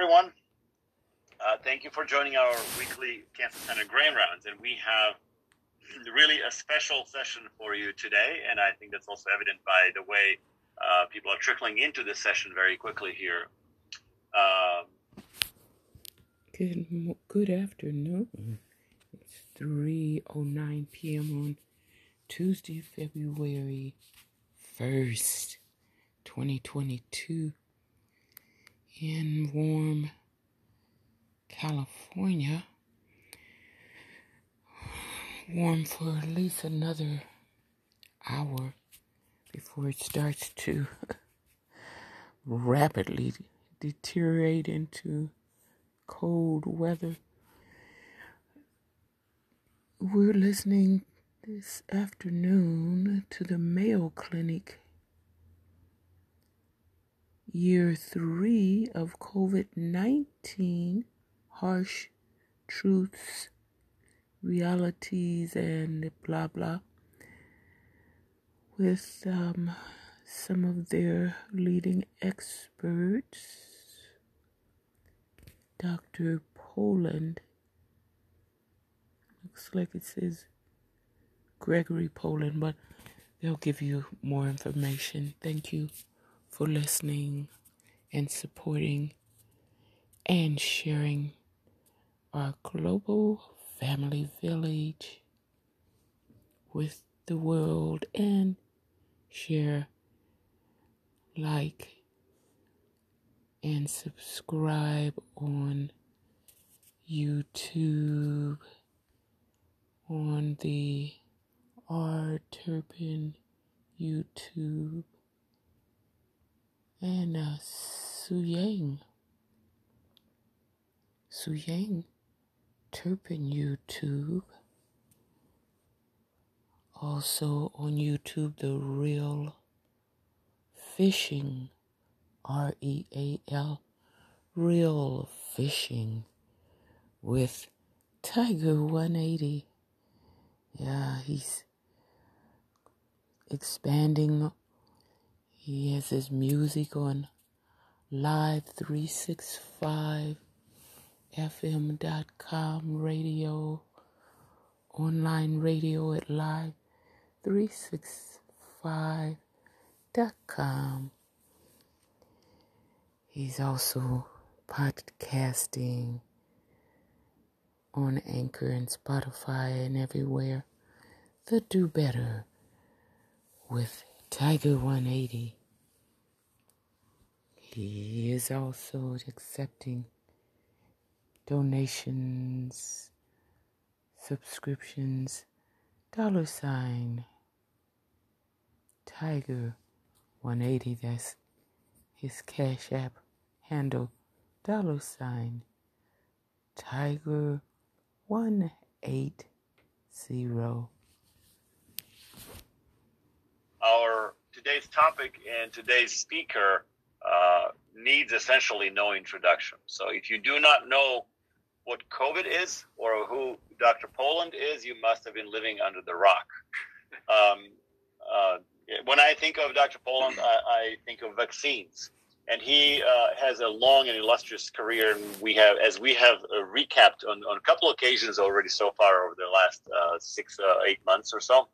everyone. Uh, thank you for joining our weekly Cancer Center Grand Rounds. And we have really a special session for you today. And I think that's also evident by the way uh, people are trickling into this session very quickly here. Um, good, good afternoon. It's 3.09 p.m. on Tuesday, February 1st, 2022 in warm California. Warm for at least another hour before it starts to rapidly deteriorate into cold weather. We're listening this afternoon to the Mayo Clinic year three of COVID 19 harsh truths, realities, and blah blah with um, some of their leading experts. Dr. Poland. Looks like it says Gregory Poland, but they'll give you more information. Thank you for listening and supporting and sharing our global family village with the world and share, like, and subscribe on YouTube on the R Turpin YouTube and uh, Suyang. Suyang Turpin YouTube. Also on YouTube, The Real Fishing. R E A L. Real Fishing with Tiger 180. Yeah, he's expanding he has his music on Live 365 FM.com radio, online radio at Live 365.com. He's also podcasting on Anchor and Spotify and everywhere. The Do Better with Tiger 180. He is also accepting donations, subscriptions, dollar sign, Tiger 180. That's his Cash App handle, dollar sign, Tiger 180. Our today's topic and today's speaker uh, needs essentially no introduction. So if you do not know what COVID is or who Dr. Poland is, you must have been living under the rock. Um, uh, when I think of Dr. Poland, I, I think of vaccines. And he uh, has a long and illustrious career, and we have, as we have uh, recapped on, on a couple occasions already so far over the last uh, six, uh, eight months or so.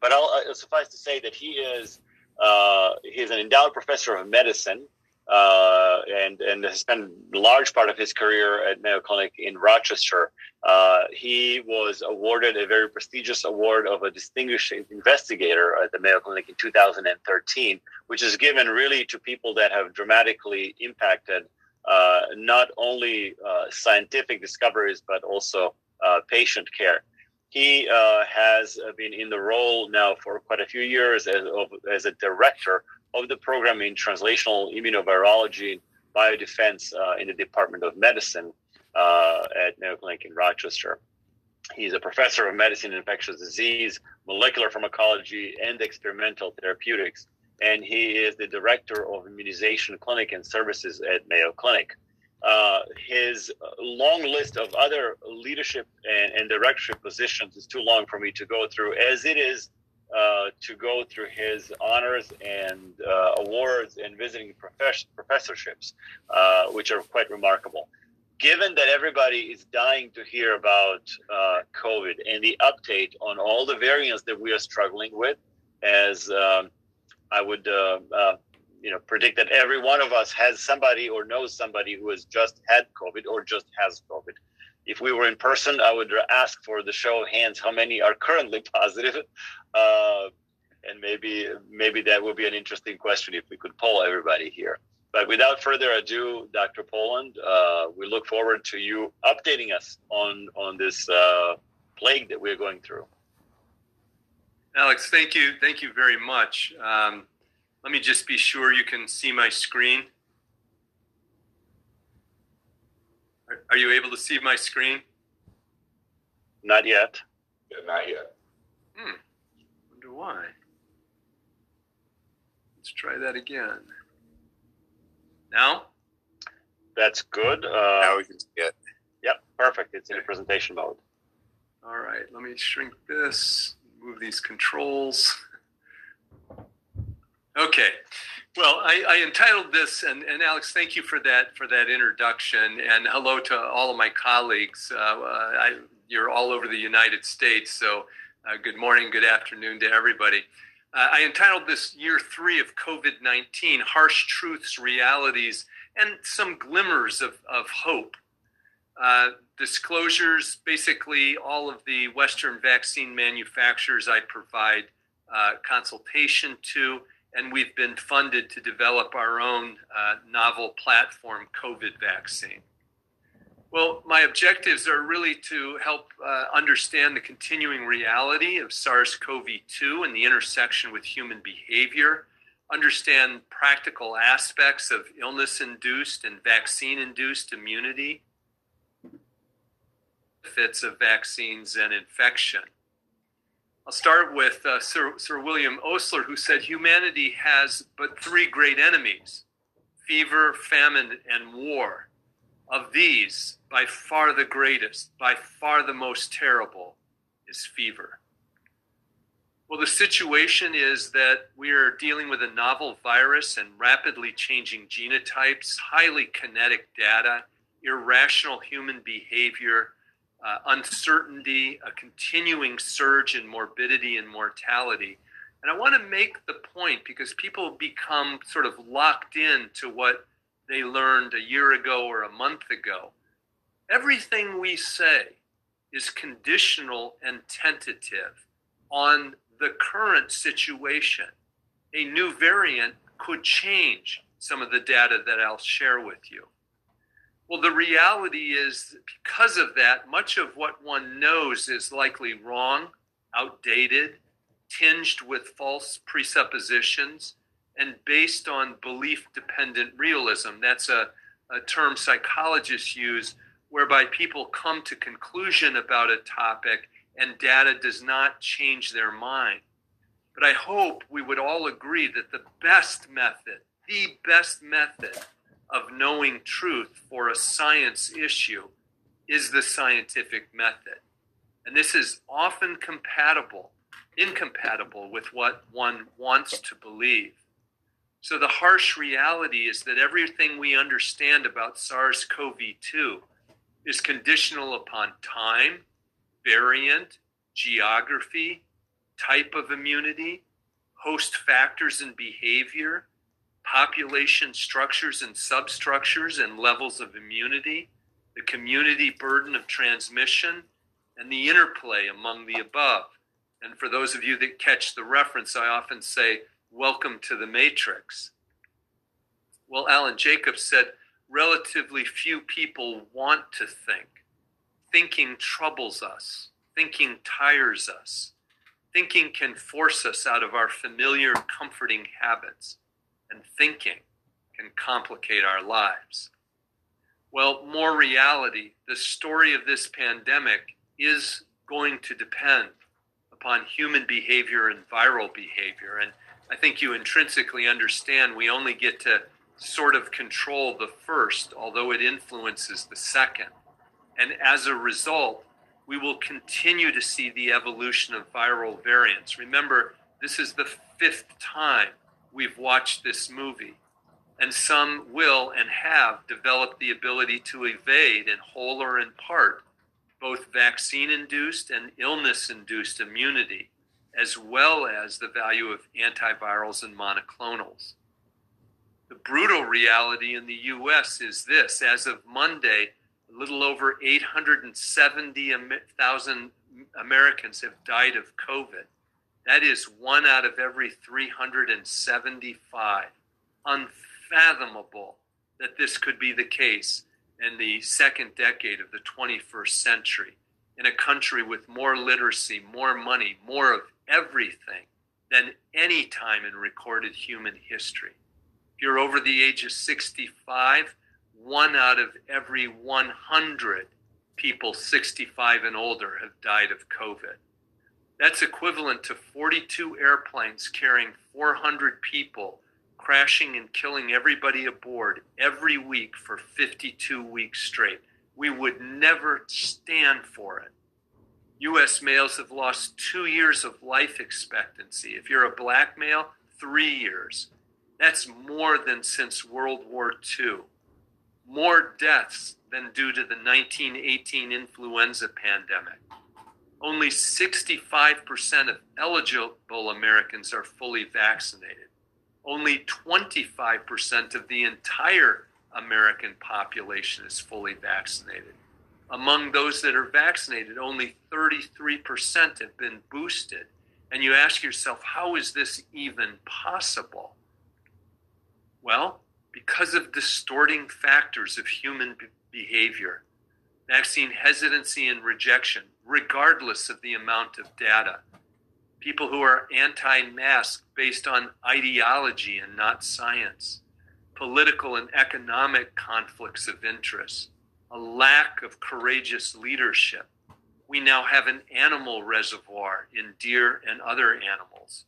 But I'll suffice to say that he is uh, he's an endowed professor of medicine uh, and and has spent a large part of his career at Mayo Clinic in Rochester. Uh, he was awarded a very prestigious award of a distinguished investigator at the Mayo Clinic in 2013, which is given really to people that have dramatically impacted uh, not only uh, scientific discoveries but also uh, patient care. He uh, has been in the role now for quite a few years as, as a director of the program in translational immunovirology and biodefense uh, in the Department of Medicine uh, at Mayo Clinic in Rochester. He's a professor of medicine and infectious disease, molecular pharmacology, and experimental therapeutics. And he is the director of immunization clinic and services at Mayo Clinic. Uh, his long list of other leadership and, and, directorship positions is too long for me to go through, as it is uh, to go through his honors and uh, awards and visiting profess- professorships, uh, which are quite remarkable. Given that everybody is dying to hear about uh, COVID and the update on all the variants that we are struggling with, as um, I would uh, you know predict that every one of us has somebody or knows somebody who has just had COVID or just has COVID if we were in person, I would ask for the show of hands how many are currently positive, uh, and maybe maybe that would be an interesting question if we could poll everybody here. But without further ado, Dr. Poland, uh, we look forward to you updating us on on this uh, plague that we're going through. Alex, thank you, thank you very much. Um, let me just be sure you can see my screen. Are you able to see my screen? Not yet. Yeah, not yet. Hmm. Wonder why. Let's try that again. Now? That's good. Uh, now we can see it. Yep, perfect. It's in presentation mode. All right, let me shrink this, move these controls. Okay. Well, I, I, entitled this, and, and Alex, thank you for that for that introduction, and hello to all of my colleagues. Uh, I, you're all over the United States, so uh, good morning, good afternoon to everybody. Uh, I entitled this Year Three of COVID 19 Harsh Truths, Realities, and Some Glimmers of, of Hope. Uh, disclosures basically, all of the Western vaccine manufacturers I provide uh, consultation to and we've been funded to develop our own uh, novel platform COVID vaccine. Well, my objectives are really to help uh, understand the continuing reality of SARS CoV 2 and the intersection with human behavior, understand practical aspects of illness induced and vaccine induced immunity, benefits of vaccines and infection I'll start with uh, Sir, Sir William Osler, who said humanity has but three great enemies fever, famine, and war. Of these, by far the greatest, by far the most terrible, is fever. Well, the situation is that we are dealing with a novel virus and rapidly changing genotypes, highly kinetic data, irrational human behavior, uh, uncertainty, a continuing surge in morbidity and mortality. And I want to make the point because people become sort of locked in to what they learned a year ago or a month ago. Everything we say is conditional and tentative on the current situation. A new variant could change some of the data that I'll share with you. Well, the reality is, because of that, much of what one knows is likely wrong, outdated, tinged with false presuppositions, and based on belief dependent realism. That's a, a term psychologists use whereby people come to conclusion about a topic and data does not change their mind. But I hope we would all agree that the best method, the best method of knowing truth for a science issue is the scientific method. And this is often compatible, incompatible with what one wants to believe. So the harsh reality is that everything we understand about SARS CoV 2 is conditional upon time, variant, geography, type of immunity, host factors and behavior, population structures and substructures and levels of immunity, the community burden of transmission, and the interplay among the above. And for those of you that catch the reference, I often say, Welcome to the Matrix. Well, Alan Jacobs said, Relatively few people want to think. Thinking troubles us, thinking tires us. Thinking can force us out of our familiar, comforting habits and thinking can complicate our lives. Well, more reality, the story of this pandemic is going to depend upon human behavior and viral behavior. And I think you intrinsically understand we only get to sort of control the first, although it influences the second. And as a result, we will continue to see the evolution of viral variants. Remember, This is the fifth time we've watched this movie. And some will and have developed the ability to evade, in whole or in part, both vaccine induced and illness induced immunity, as well as the value of antivirals and monoclonals. The brutal reality in the US is this as of Monday, a little over 870,000 Americans have died of COVID. That is one out of every 375. Unfathomable that this could be the case in the second decade of the 21st century in a country with more literacy, more money, more of everything than any time in recorded human history. If you're over the age of 65, one out of every 100 people 65 and older have died of COVID. That's equivalent to 42 airplanes carrying 400 people crashing and killing everybody aboard every week for 52 weeks straight. We would never stand for it. US males have lost two years of life expectancy. If you're a black male, three years. That's more than since World War II. More deaths than due to the 1918 influenza pandemic. Only 65% of eligible Americans are fully vaccinated. Only 25% of the entire American population is fully vaccinated. Among those that are vaccinated, only 33% have been boosted. And you ask yourself, how is this even possible? Well, because of distorting factors of human behavior, vaccine hesitancy and rejection, regardless of the amount of data, people who are anti mask based on ideology and not science, political and economic conflicts of interest, a lack of courageous leadership. We now have an animal reservoir in deer and other animals.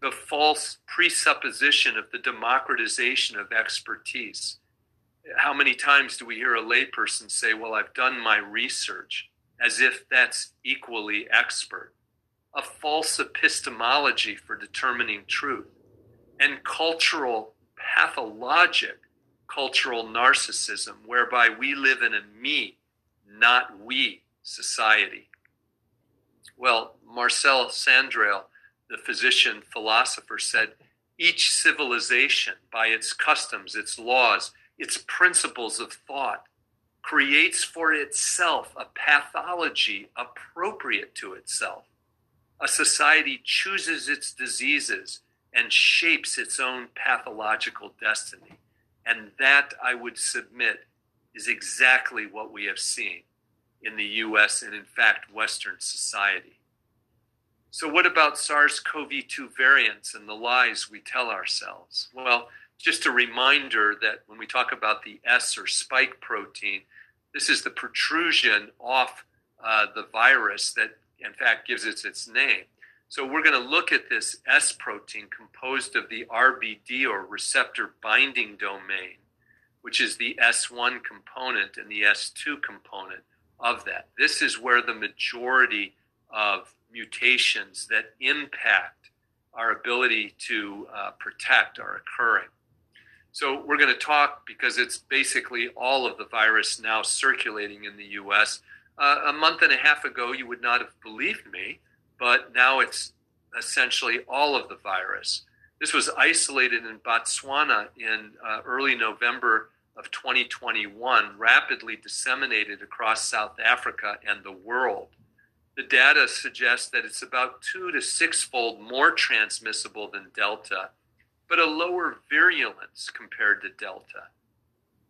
The false presupposition of the democratization of expertise. How many times do we hear a layperson say, Well, I've done my research, as if that's equally expert? A false epistemology for determining truth, and cultural pathologic cultural narcissism whereby we live in a me, not we society. Well, Marcel Sendrail, the physician philosopher, said each civilization, by its customs, its laws, its principles of thought, creates for itself a pathology appropriate to itself. A society chooses its diseases and shapes its own pathological destiny. And that, I would submit, is exactly what we have seen in the US and, in fact, Western society. So, what about SARS CoV 2 variants and the lies we tell ourselves? Well, just a reminder that when we talk about the S or spike protein, this is the protrusion off uh, the virus that, in fact, gives it its name. So we're going to look at this S protein composed of the RBD or receptor binding domain, which is the S1 component and the S2 component of that. This is where the majority of mutations that impact our ability to uh, protect are occurring. So we're going to talk because it's basically all of the virus now circulating in the US. Uh, a month and a half ago, you would not have believed me but now it's essentially all of the virus. This was isolated in Botswana in uh, early November of 2021, rapidly disseminated across South Africa and the world. The data suggests that it's about two to six fold more transmissible than Delta, but a lower virulence compared to Delta.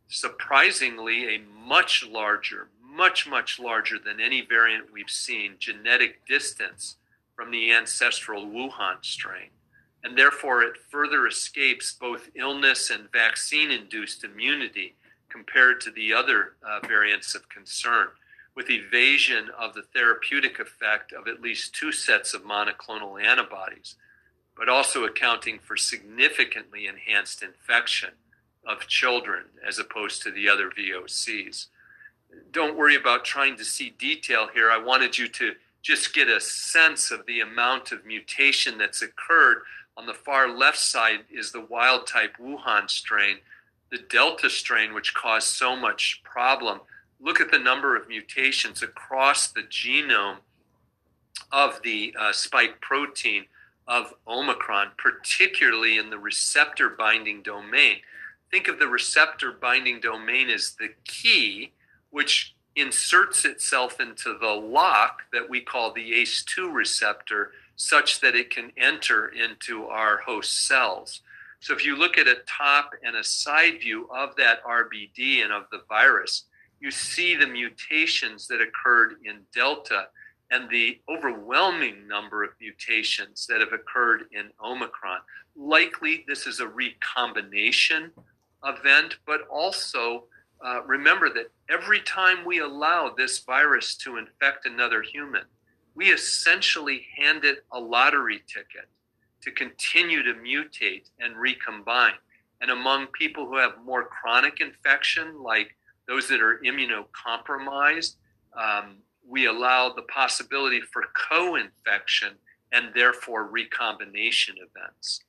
Surprisingly, a much larger, much, much larger than any variant we've seen genetic distance from the ancestral Wuhan strain. And therefore, it further escapes both illness and vaccine induced immunity compared to the other uh, variants of concern, with evasion of the therapeutic effect of at least two sets of monoclonal antibodies, but also accounting for significantly enhanced infection of children as opposed to the other VOCs don't worry about trying to see detail here. I wanted you to just get a sense of the amount of mutation that's occurred. On the far left side is the wild type Wuhan strain, the Delta strain, which caused so much problem. Look at the number of mutations across the genome of the uh, spike protein of Omicron, particularly in the receptor binding domain. Think of the receptor binding domain as the key, which inserts itself into the lock that we call the ACE2 receptor, such that it can enter into our host cells. So if you look at a top and a side view of that RBD and of the virus, you see the mutations that occurred in Delta and the overwhelming number of mutations that have occurred in Omicron. Likely, this is a recombination event, but also uh, remember that every time we allow this virus to infect another human, we essentially hand it a lottery ticket to continue to mutate and recombine. And among people who have more chronic infection, like those that are immunocompromised, um, we allow the possibility for co infection and therefore recombination events.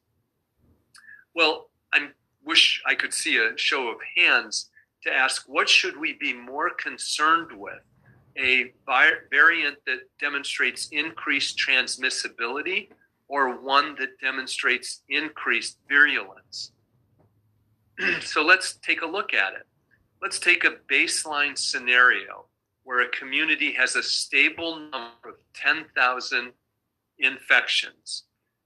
Well, I wish I could see a show of hands to ask what should we be more concerned with? A variant that demonstrates increased transmissibility or one that demonstrates increased virulence? so let's take a look at it. Let's take a baseline scenario where a community has a stable number of 10,000 infections.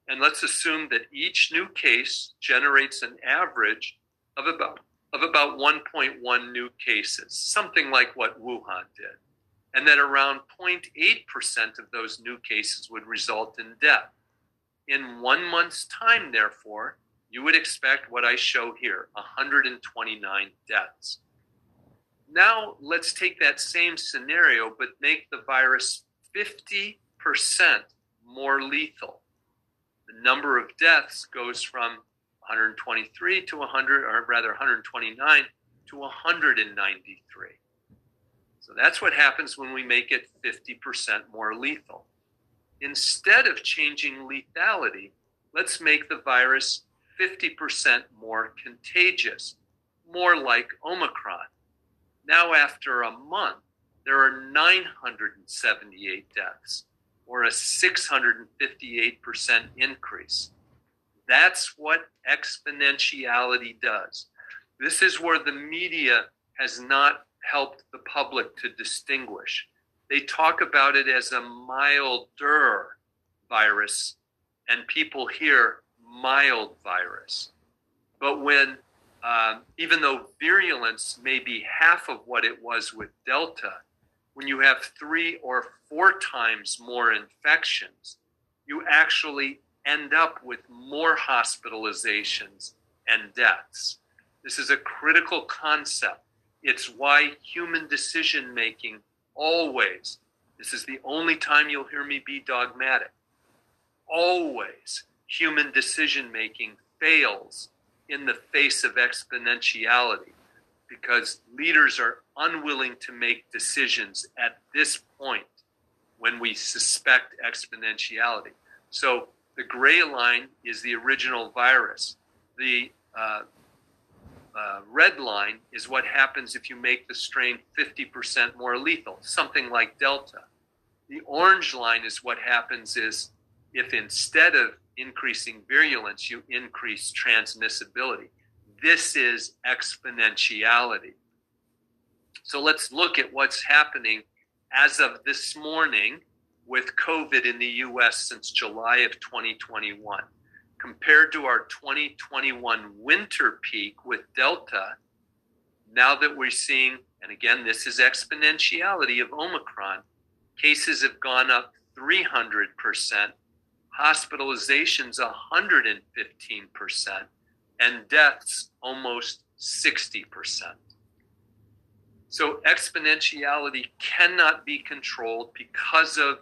And let's assume that each new case generates an average of about of about 1.1 new cases, something like what Wuhan did, and that around 0.8% of those new cases would result in death. In one month's time, therefore, you would expect what I show here 129 deaths. Now, let's take that same scenario, but make the virus 50% more lethal. The number of deaths goes from 123 to 100, or rather 129 to 193. So that's what happens when we make it 50% more lethal. Instead of changing lethality, let's make the virus 50% more contagious, more like Omicron. Now, after a month, there are 978 deaths, or a 658% increase. That's what exponentiality does. This is where the media has not helped the public to distinguish. They talk about it as a milder virus, and people hear mild virus. But when, um, even though virulence may be half of what it was with Delta, when you have three or four times more infections, you actually end up with more hospitalizations and deaths. This is a critical concept. It's why human decision making always, this is the only time you'll hear me be dogmatic, always human decision making fails in the face of exponentiality because leaders are unwilling to make decisions at this point when we suspect exponentiality. So the gray line is the original virus. The uh, uh, red line is what happens if you make the strain 50% more lethal, something like Delta. The orange line is what happens is if instead of increasing virulence, you increase transmissibility. This is exponentiality. So let's look at what's happening as of this morning with COVID in the US since July of 2021. Compared to our 2021 winter peak with Delta, now that we're seeing, and again, this is exponentiality of Omicron, cases have gone up 300%, hospitalizations 115%, and deaths almost 60%. So exponentiality cannot be controlled because of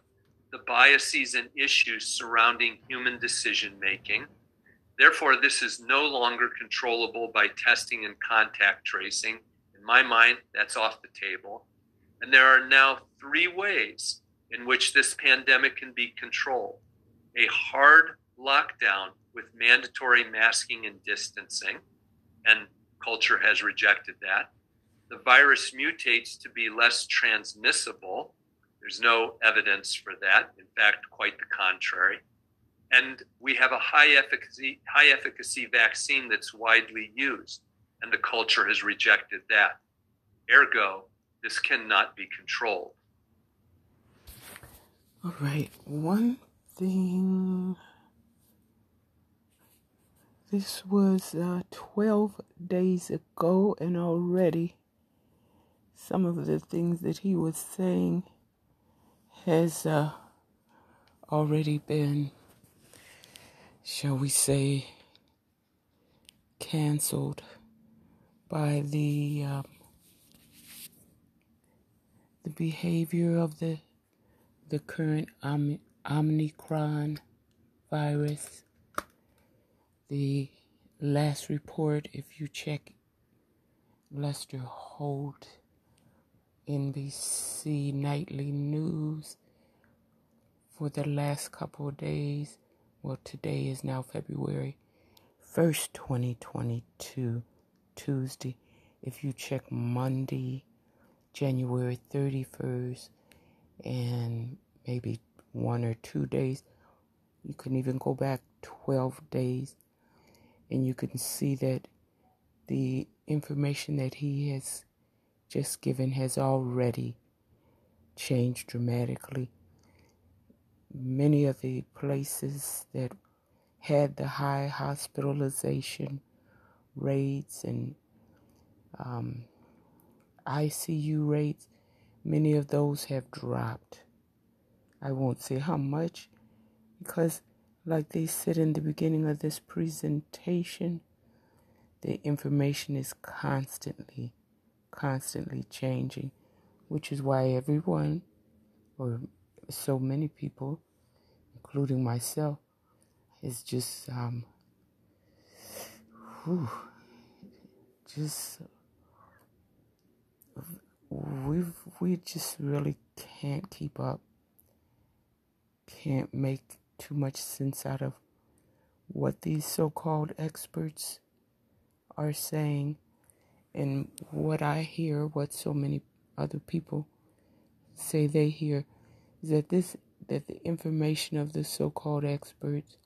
the biases and issues surrounding human decision making. Therefore, this is no longer controllable by testing and contact tracing. In my mind, that's off the table. And there are now three ways in which this pandemic can be controlled. A hard lockdown with mandatory masking and distancing, and culture has rejected that. The virus mutates to be less transmissible. There's no evidence for that. In fact, quite the contrary. And we have a high efficacy, high efficacy vaccine that's widely used, and the culture has rejected that. Ergo, this cannot be controlled. All right, one thing. This was uh, 12 days ago, and already some of the things that he was saying has uh, already been, shall we say, canceled by the um, the behavior of the the current Omicron virus. The last report, if you check Lester Holt, NBC Nightly News, for the last couple of days, well, today is now February 1st, 2022, Tuesday. If you check Monday, January 31st, and maybe one or two days, you can even go back 12 days and you can see that the information that he has just given has already changed dramatically. Many of the places that had the high hospitalization rates and um, ICU rates, many of those have dropped. I won't say how much because like they said in the beginning of this presentation, the information is constantly, constantly changing, which is why everyone, or so many people, including myself, is just, um, whew, just, we we just really can't keep up, can't make too much sense out of what these so called experts are saying and what I hear, what so many other people say they hear, is that this that the information of the so-called experts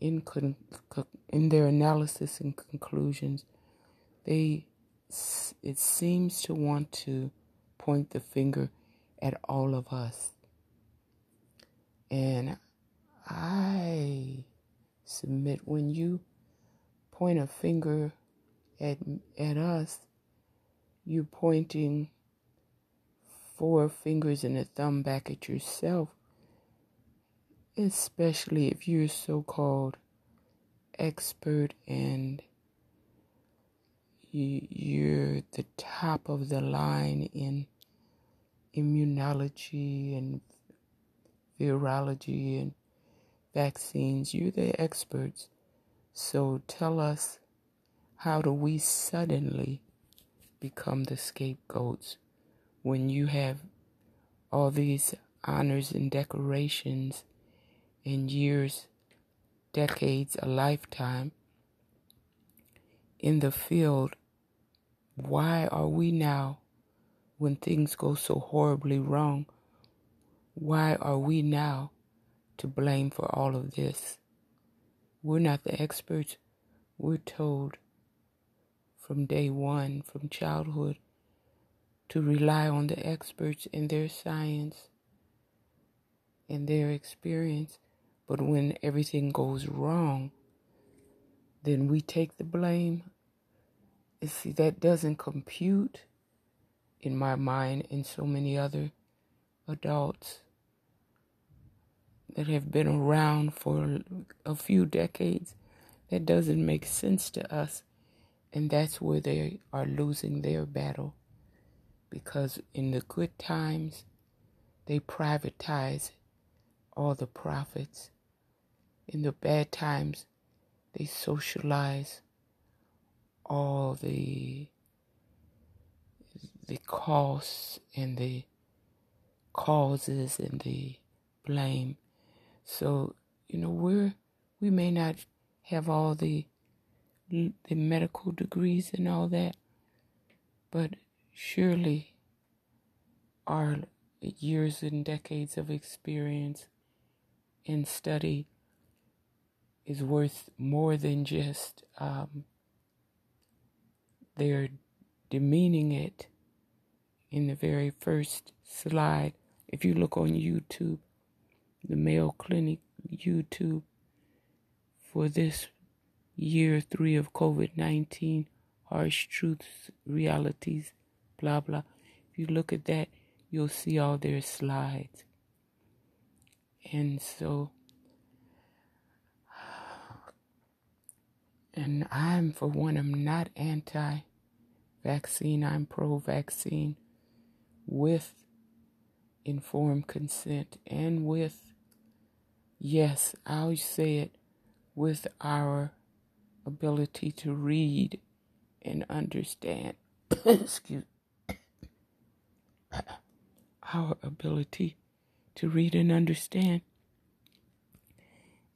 in con- in their analysis and conclusions, they it seems to want to point the finger at all of us and I submit when you point a finger at, at us, you're pointing four fingers and a thumb back at yourself, especially if you're so called expert and you're the top of the line in immunology and virology and vaccines. You're the experts. So tell us how do we suddenly become the scapegoats when you have all these honors and decorations in years, decades, a lifetime in the field? Why are we now, when things go so horribly wrong, why are we now to blame for all of this? We're not the experts. We're told from day one, from childhood, to rely on the experts and their science and their experience. But when everything goes wrong, then we take the blame. You see, that doesn't compute in my mind and so many other adults that have been around for a few decades that doesn't make sense to us. And that's where they are losing their battle. Because in the good times, they privatize all the profits. In the bad times, they socialize all the the costs and the causes and the blame. So, you know, we're, we may not have all the, the medical degrees and all that, but surely our years and decades of experience and study is worth more than just um, their demeaning it in the very first slide. If you look on YouTube, the Mayo Clinic YouTube for this year three of COVID 19, harsh truths, realities, blah, blah. If you look at that, you'll see all their slides. And so, and I'm, for one, I'm not anti vaccine, I'm pro vaccine with informed consent and with, yes, I'll say it, with our ability to read and understand. Excuse our ability to read and understand.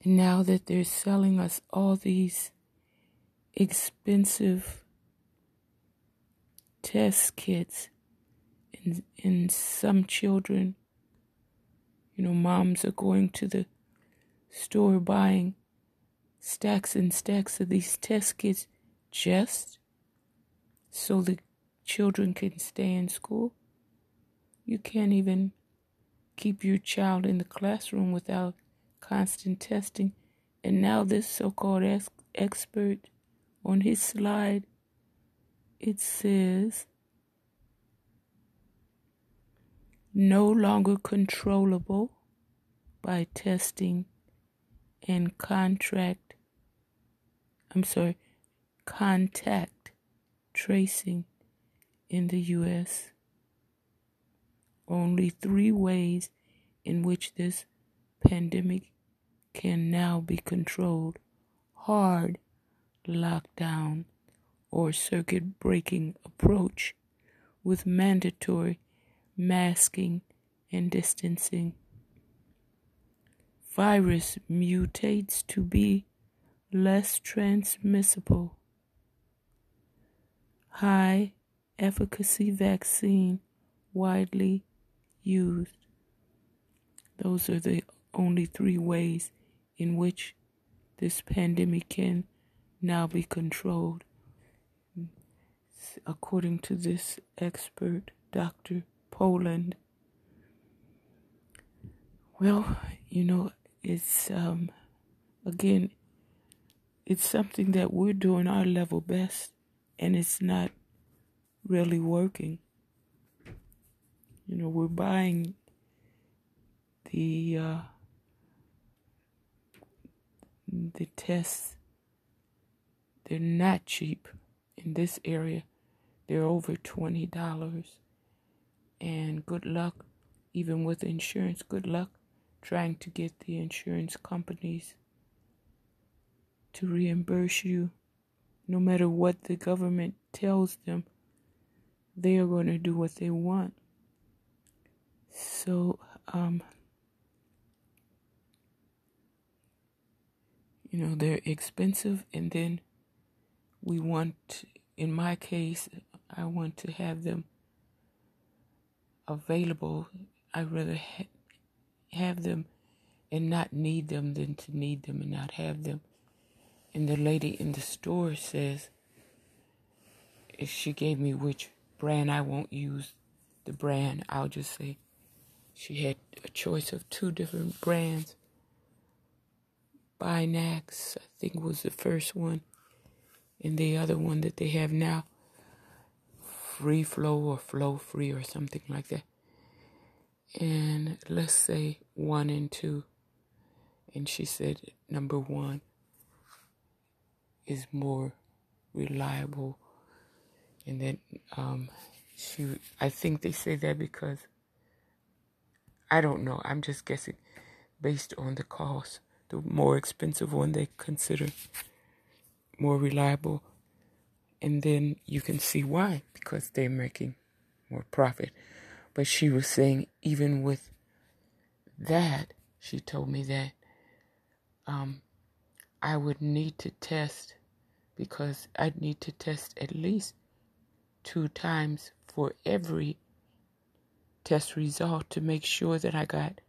And now that they're selling us all these expensive test kits, and, and some children, you know, moms are going to the store buying stacks and stacks of these test kits just so the children can stay in school. You can't even keep your child in the classroom without constant testing. And now, this so called expert on his slide, it says no longer controllable by testing and contract, I'm sorry, contact tracing in the U.S only three ways in which this pandemic can now be controlled hard lockdown or circuit breaking approach with mandatory masking and distancing. Virus mutates to be less transmissible. High efficacy vaccine widely used. Those are the only three ways in which this pandemic can now be controlled. According to this expert, Dr. Poland. Well, you know, it's, um, again, it's something that we're doing our level best, and it's not really working. You know, we're buying the uh, the tests. They're not cheap in this area. They're over twenty dollars. And good luck, even with insurance. Good luck trying to get the insurance companies to reimburse you. No matter what the government tells them, they are going to do what they want. So, um, you know, they're expensive, and then we want, in my case, I want to have them available. I'd rather ha- have them and not need them than to need them and not have them. And the lady in the store says, if she gave me which brand, I won't use the brand. I'll just say she had a choice of two different brands. Binax, I think, was the first one, and the other one that they have now, Free Flow or Flow Free or something like that. And let's say one and two. And she said number one is more reliable. And then um, she, I think they say that because I don't know. I'm just guessing based on the cost. The more expensive one they consider more reliable. And then you can see why, because they're making more profit. But she was saying, even with that, she told me that um, I would need to test because I'd need to test at least two times for every test result to make sure that I got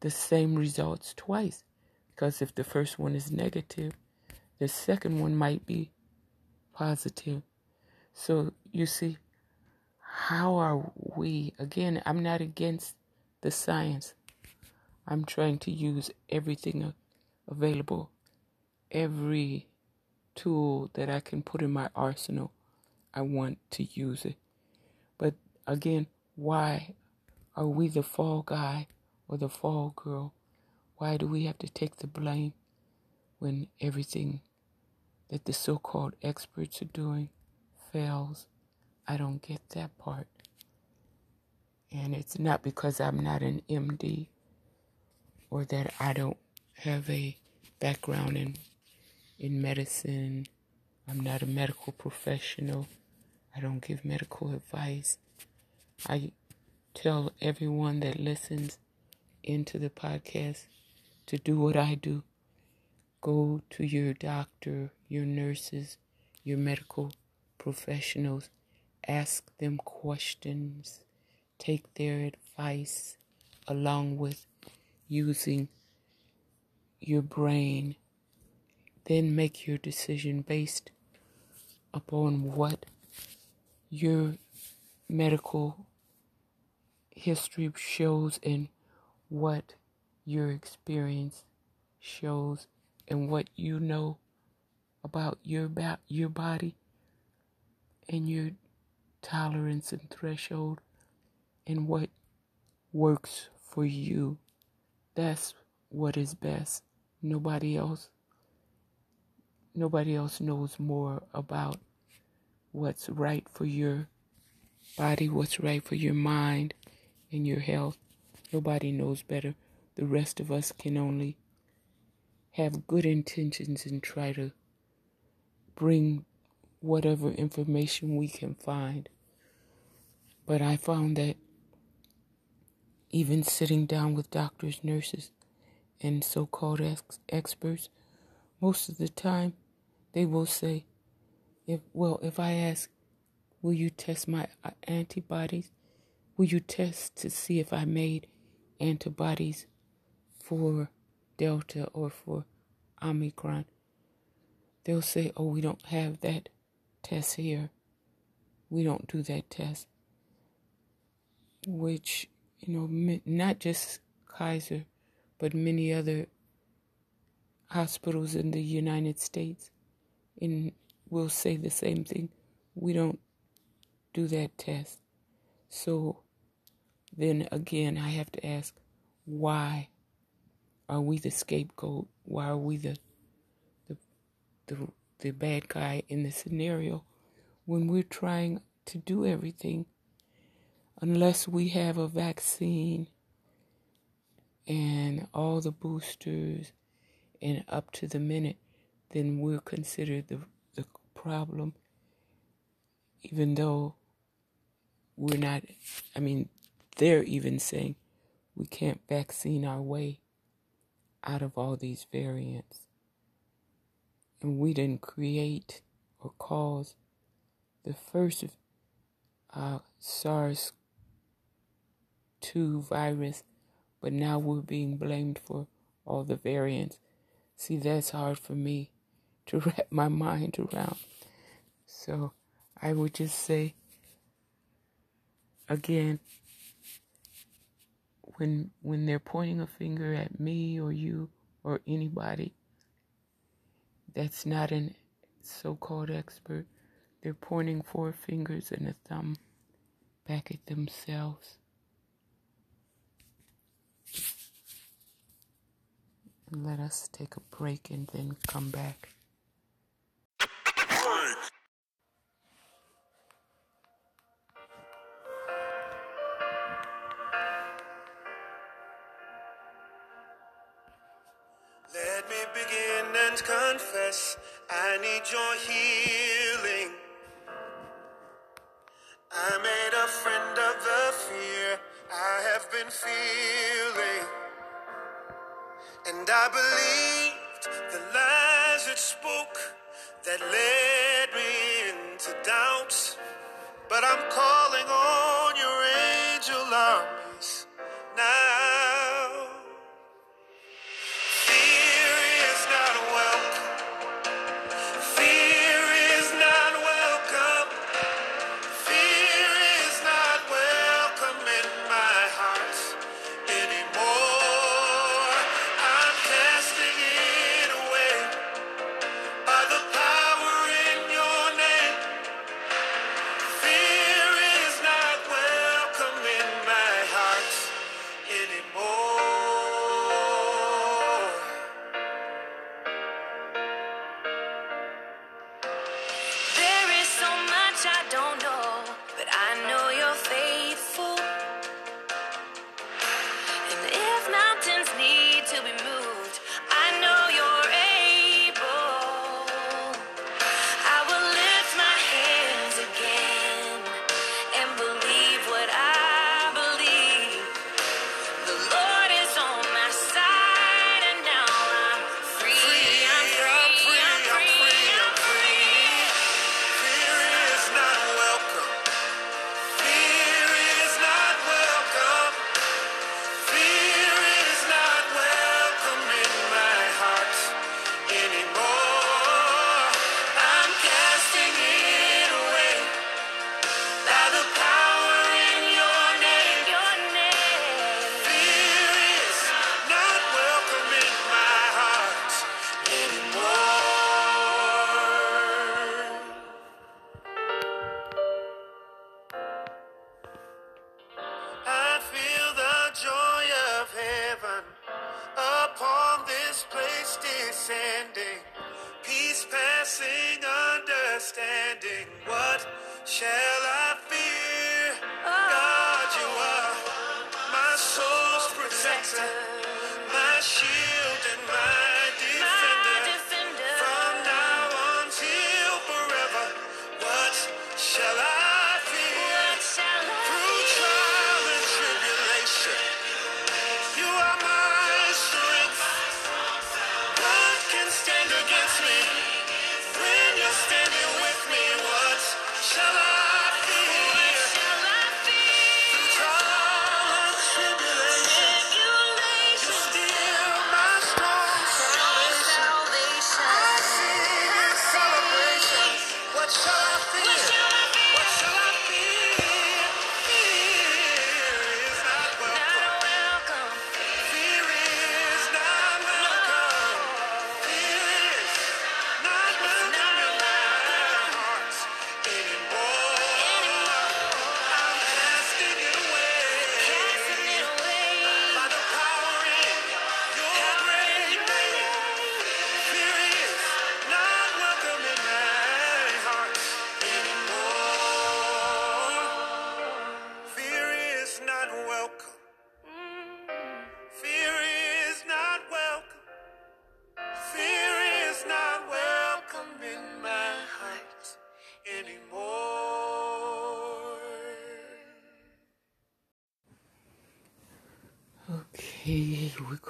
the same results twice. Because if the first one is negative, the second one might be positive. So you see, how are we? Again, I'm not against the science. I'm trying to use everything available, every tool that I can put in my arsenal. I want to use it. But again, why are we the fall guy or the fall girl? Why do we have to take the blame when everything that the so called experts are doing fails? I don't get that part. And it's not because I'm not an MD or that I don't have a background in in medicine. I'm not a medical professional. I don't give medical advice. I tell everyone that listens into the podcast to do what I do. Go to your doctor, your nurses, your medical professionals, ask them questions, take their advice along with using your brain. Then make your decision based upon what your medical history shows and what your experience shows and what you know about your about your body and your tolerance and threshold and what works for you. That's what is best. Nobody else nobody else knows more about what's right for your body, what's right for your mind and your health. Nobody knows better. The rest of us can only have good intentions and try to bring whatever information we can find. But I found that even sitting down with doctors, nurses, and so called ex- experts, most of the time they will say, if well, if I ask, will you test my uh, antibodies? Will you test to see if I made antibodies for Delta or for Omicron? They'll say, oh, we don't have that test here. We don't do that test. Which, you know, not just Kaiser, but many other hospitals in the United States and will say the same thing. We don't do that test. So then again, I have to ask, why are we the scapegoat? Why are we the the the, the bad guy in the scenario when we're trying to do everything? Unless we have a vaccine and all the boosters and up to the minute, then we're considered the the problem, even though we're not. I mean, they're even saying we can't vaccine our way out of all these variants. And we didn't create or cause the first uh, SARS 2 virus, but now we're being blamed for all the variants. See, that's hard for me to wrap my mind around. So I would just say, again, when when they're pointing a finger at me or you or anybody that's not an so-called expert they're pointing four fingers and a thumb back at themselves let us take a break and then come back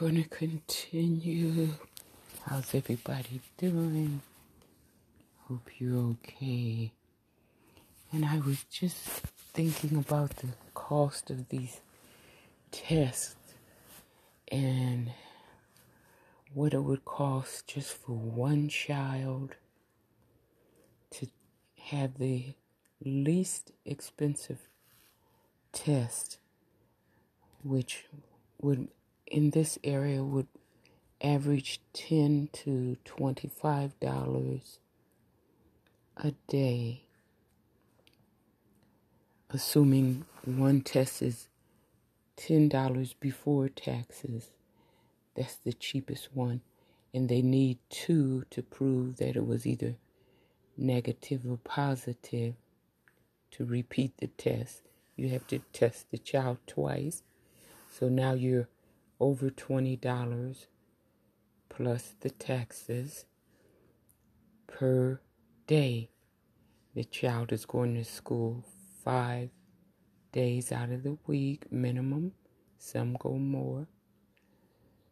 gonna continue. How's everybody doing? Hope you're okay. And I was just thinking about the cost of these tests and what it would cost just for one child to have the least expensive test, which would in this area would average 10 to 25 dollars a day. Assuming one test is $10 before taxes that's the cheapest one. And they need two to prove that it was either negative or positive to repeat the test. You have to test the child twice. So now you're over $20 plus the taxes per day. The child is going to school five days out of the week minimum, some go more.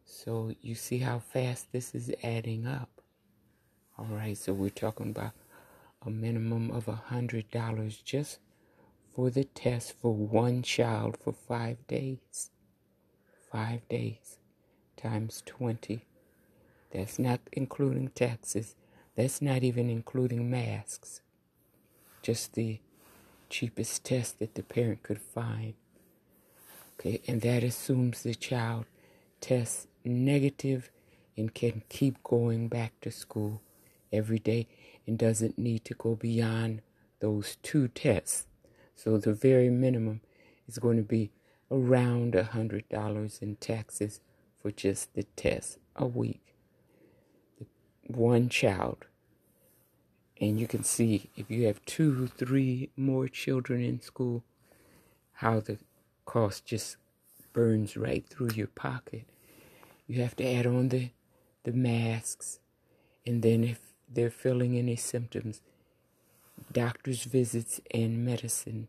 So you see how fast this is adding up. All right, so we're talking about a minimum of $100 just for the test for one child for five days. Five days times 20. That's not including taxes. That's not even including masks. Just the cheapest test that the parent could find. Okay, and that assumes the child tests negative and can keep going back to school every day and doesn't need to go beyond those two tests. So the very minimum is going to be around a hundred dollars in taxes for just the test a week. One child. And you can see if you have two, three more children in school, how the cost just burns right through your pocket. You have to add on the the masks, and then if they're feeling any symptoms, doctor's visits and medicine.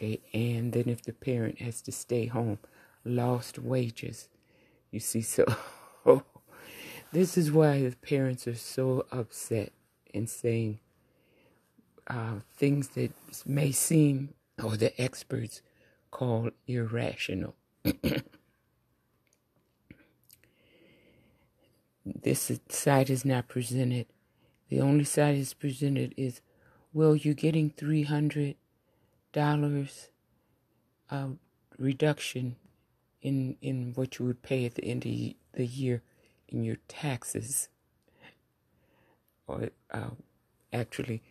Okay, and then if the parent has to stay home, lost wages. You see, so this is why the parents are so upset and saying uh, things that may seem, or the experts call irrational. this side is not presented. The only side is presented is, well, you're getting three hundred dollars uh, reduction in in what you would pay at the end of the year in your taxes, or uh, actually,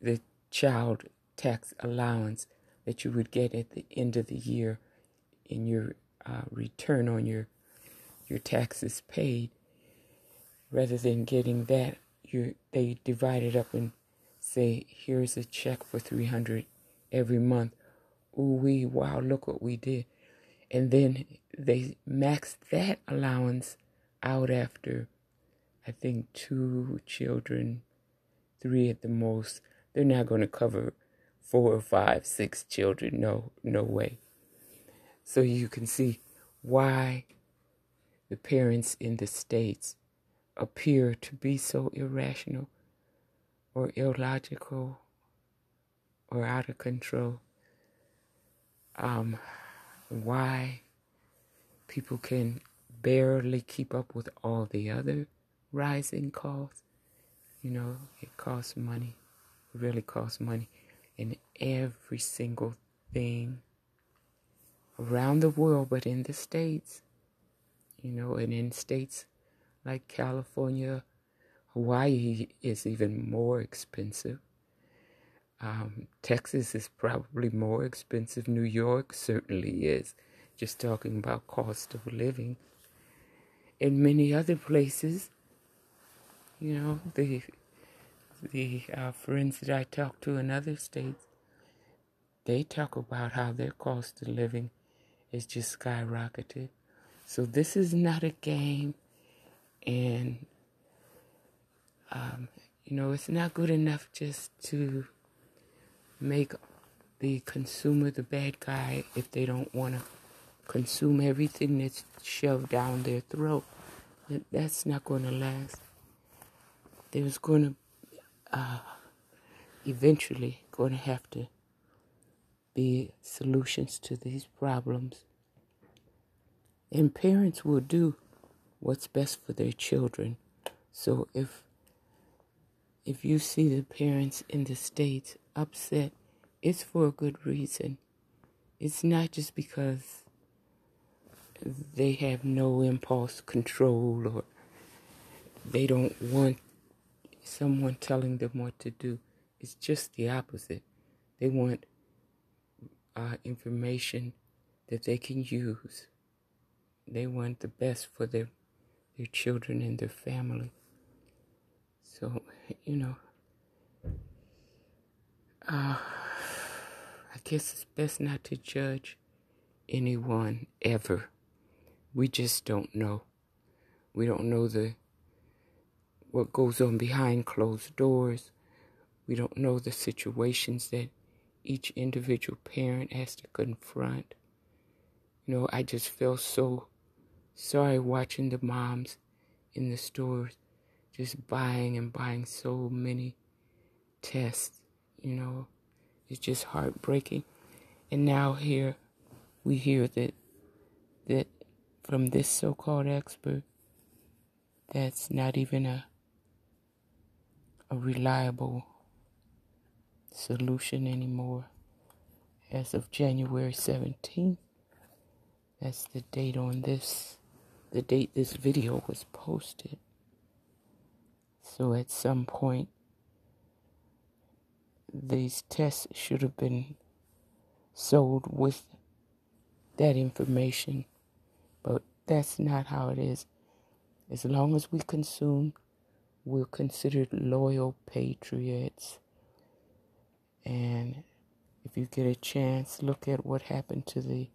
the child tax allowance that you would get at the end of the year in your uh, return on your your taxes paid. Rather than getting that you they divide it up and say here's a check for 300 every month. Ooh we wow look what we did. And then they max that allowance out after i think two children three at the most. They're not going to cover four or five six children no no way. So you can see why the parents in the states appear to be so irrational or illogical or out of control. Um, why people can barely keep up with all the other rising costs. You know, it costs money. It really costs money. in every single thing around the world, but in the States, you know, and in states like California, Hawaii is even more expensive. Um, Texas is probably more expensive. New York certainly is. Just talking about cost of living. In many other places, you know, the the uh, friends that I talk to in other states, they talk about how their cost of living is just skyrocketed. So this is not a game and um, you know it's not good enough just to make the consumer the bad guy if they don't want to consume everything that's shoved down their throat. That's not going to last. There's going to uh, eventually going to have to be solutions to these problems. And parents will do what's best for their children. So if if you see the parents in the states upset, it's for a good reason. It's not just because they have no impulse control or they don't want someone telling them what to do. It's just the opposite. They want uh, information that they can use. They want the best for their their children and their family. So, you know, uh, I guess it's best not to judge anyone ever. We just don't know. We don't know the what goes on behind closed doors. We don't know the situations that each individual parent has to confront. You know, I just feel so sorry watching the moms in the stores just buying and buying so many tests. You know, it's just heartbreaking. And now here we hear that that from this so-called expert that's not even a a reliable solution anymore as of January 17th. That's the date on this, the date this video was posted. So at some point, these tests should have been sold with that information, but that's not how it is. As long as we consume, we're considered loyal patriots. And if you get a chance, look at what happened to the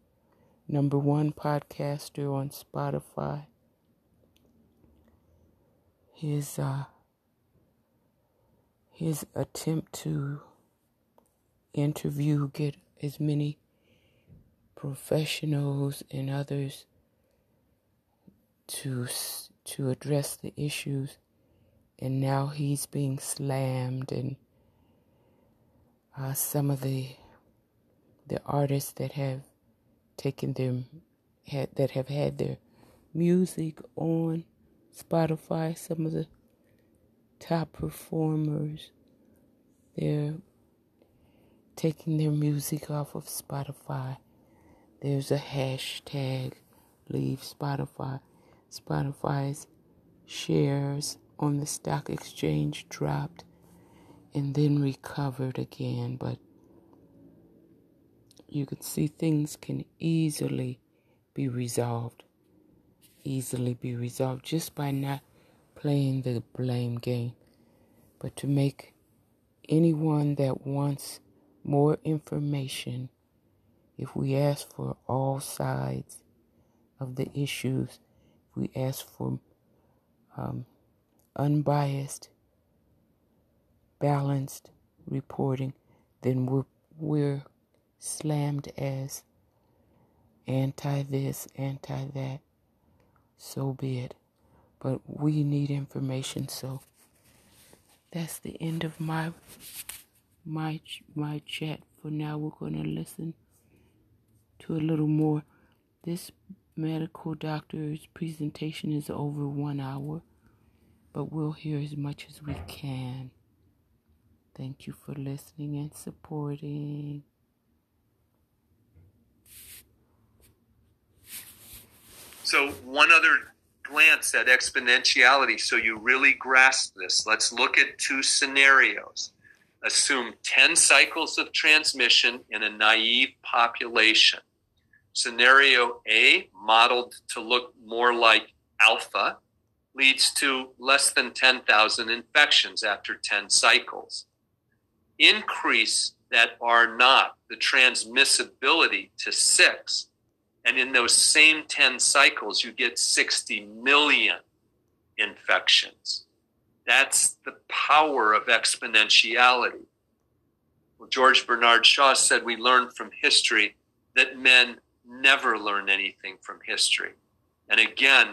number one podcaster on Spotify. His uh, his attempt to interview, get as many professionals and others to to address the issues, and now he's being slammed, and uh, some of the the artists that have taken them had that have had their music on Spotify, some of the top performers, they're taking their music off of Spotify. There's a hashtag leave Spotify. Spotify's shares on the stock exchange dropped and then recovered again, but you can see things can easily be resolved. Easily be resolved just by not playing the blame game. But to make anyone that wants more information, if we ask for all sides of the issues, if we ask for um, unbiased, balanced reporting, then we're, we're slammed as anti this, anti that. So be it. But we need information, so that's the end of my my my chat for now. We're going to listen to a little more. This medical doctor's presentation is over one hour, but we'll hear as much as we can. Thank you for listening and supporting. So, one other glance at exponentiality so you really grasp this. Let's look at two scenarios. Assume 10 cycles of transmission in a naive population. Scenario A, modeled to look more like alpha, leads to less than 10,000 infections after 10 cycles. Increase that R naught the transmissibility to six and in those same 10 cycles, you get 60 million infections. That's the power of exponentiality. Well, George Bernard Shaw said we learn from history that men never learn anything from history. And again,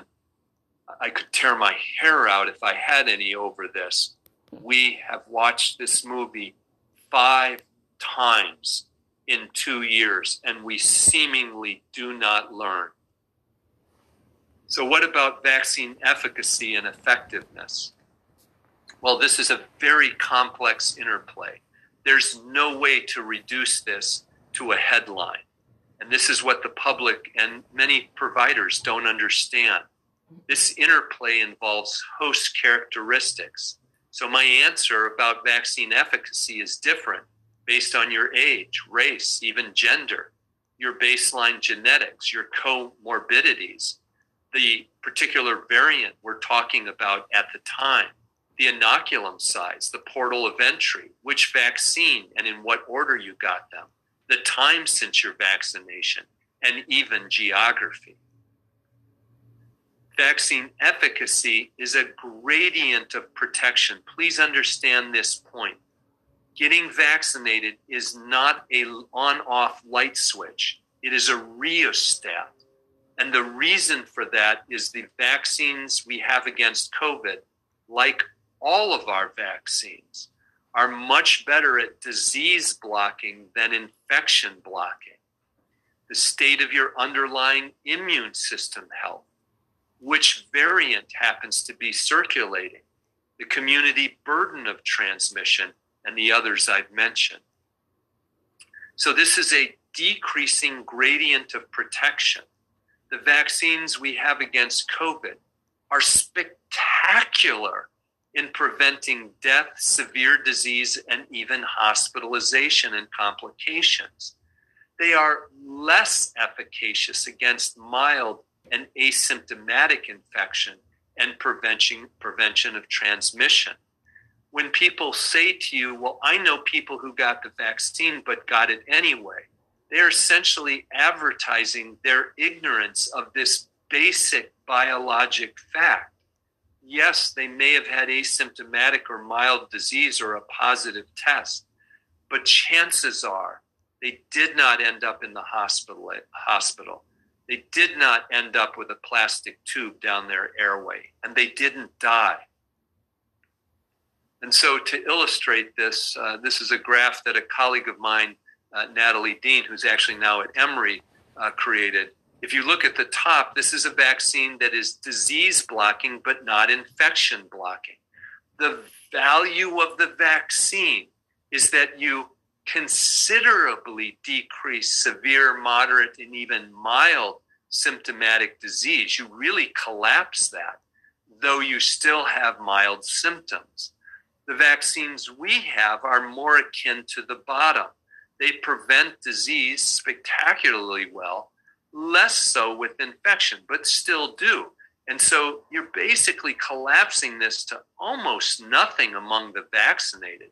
I could tear my hair out if I had any over this. We have watched this movie five times in two years, and we seemingly do not learn. So, what about vaccine efficacy and effectiveness? Well, this is a very complex interplay. There's no way to reduce this to a headline. And this is what the public and many providers don't understand. This interplay involves host characteristics. So, my answer about vaccine efficacy is different based on your age, race, even gender, your baseline genetics, your comorbidities, the particular variant we're talking about at the time, the inoculum size, the portal of entry, which vaccine and in what order you got them, the time since your vaccination, and even geography. Vaccine efficacy is a gradient of protection. Please understand this point getting vaccinated is not a on off light switch. it is a rheostat. And the reason for that is the vaccines we have against COVID, like all of our vaccines, are much better at disease blocking than infection blocking. The state of your underlying immune system health, which variant happens to be circulating, the community burden of transmission, and the others I've mentioned. So, this is a decreasing gradient of protection. The vaccines we have against COVID are spectacular in preventing death, severe disease, and even hospitalization and complications. They are less efficacious against mild and asymptomatic infection and prevention, prevention of transmission. When people say to you, Well, I know people who got the vaccine but got it anyway, they're essentially advertising their ignorance of this basic biologic fact. Yes, they may have had asymptomatic or mild disease or a positive test, but chances are they did not end up in the hospital. hospital. They did not end up with a plastic tube down their airway, and they didn't die. And so, to illustrate this, uh, this is a graph that a colleague of mine uh, Natalie Dean, who's actually now at Emory, uh, created. If you look at the top, this is a vaccine that is disease blocking but not infection blocking. The value of the vaccine is that you considerably decrease severe, moderate, and even mild symptomatic disease. You really collapse that, though you still have mild symptoms. The vaccines we have are more akin to the bottom they prevent disease spectacularly well, less so with infection, but still do. And so you're basically collapsing this to almost nothing among the vaccinated.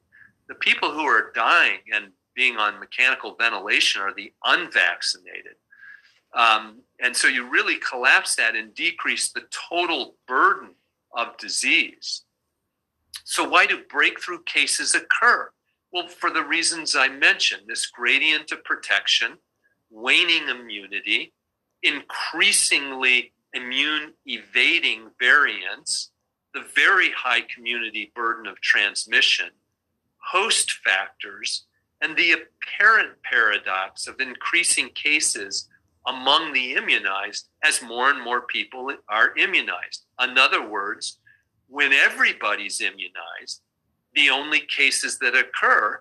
The people who are dying and being on mechanical ventilation are the unvaccinated. Um, and so you really collapse that and decrease the total burden of disease. So, why do breakthrough cases occur? Well, for the reasons I mentioned this gradient of protection, waning immunity, increasingly immune evading variants, the very high community burden of transmission, host factors, and the apparent paradox of increasing cases among the immunized as more and more people are immunized. In other words, when everybody's immunized, the only cases that occur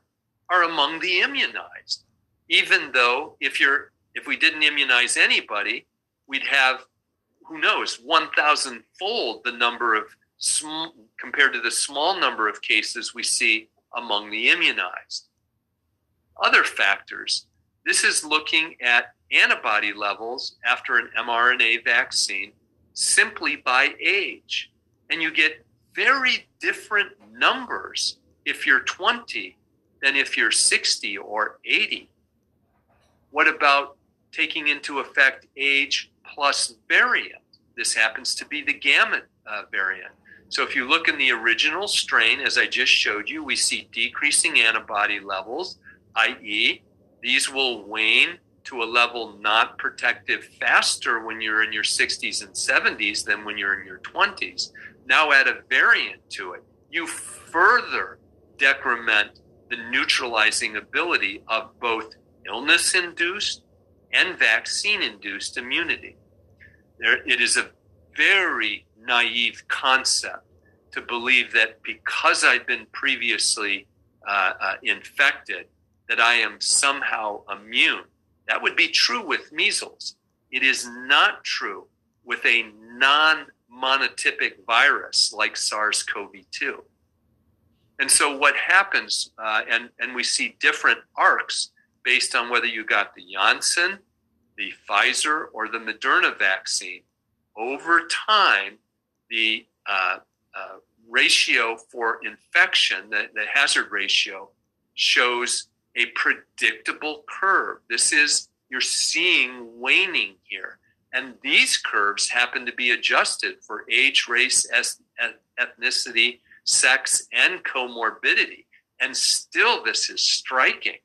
are among the immunized. Even though if you're if we didn't immunize anybody, we'd have who knows 1000 fold the number of sm- compared to the small number of cases we see among the immunized. Other factors. This is looking at antibody levels after an mRNA vaccine simply by age. And you get very different numbers if you're 20 than if you're 60 or 80. What about taking into effect age plus variant? This happens to be the gamma uh, variant. So if you look in the original strain, as I just showed you, we see decreasing antibody levels, i.e., these will wane to a level not protective faster when you're in your 60s and 70s than when you're in your 20s. Now add a variant to it. You further decrement the neutralizing ability of both illness induced and vaccine induced immunity. There, it is a very naive concept to believe that because I've been previously uh, uh, infected, that I am somehow immune. That would be true with measles. It is not true with a non monotypic virus like SARS CoV 2. And so, what happens, uh, and, and we see different arcs based on whether you got the Janssen, the Pfizer, or the Moderna vaccine. Over time, the uh, uh, ratio for infection, the, the hazard ratio, shows a predictable curve. This is, you're seeing waning here. And these curves happen to be adjusted for age, race, ethnicity, sex, and comorbidity. And still, this is striking.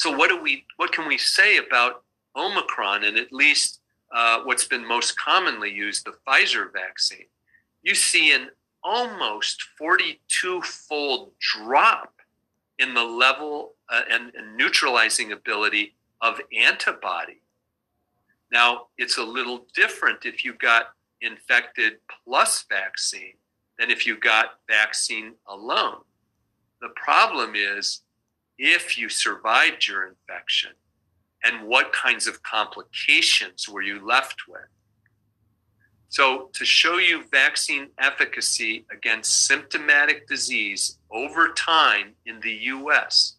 So what do we what can we say about Omicron and at least uh, what's been most commonly used, the Pfizer vaccine? You see an almost 42 fold drop in the level uh, and, and neutralizing ability of antibody. Now, it's a little different if you got infected plus vaccine than if you got vaccine alone. The problem is if you survived your infection and what kinds of complications were you left with. So, to show you vaccine efficacy against symptomatic disease over time in the US,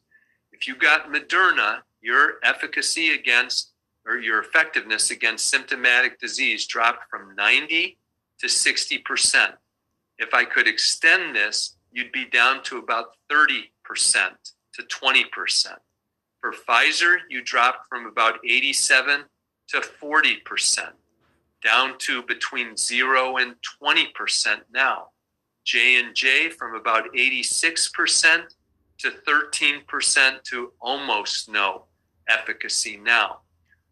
if you got Moderna, your efficacy against or your effectiveness against symptomatic disease dropped from 90 to 60%. If I could extend this, you'd be down to about 30% to 20%. For Pfizer, you dropped from about 87 to 40%, down to between 0 and 20% now. J&J from about 86% to 13% to almost no efficacy now.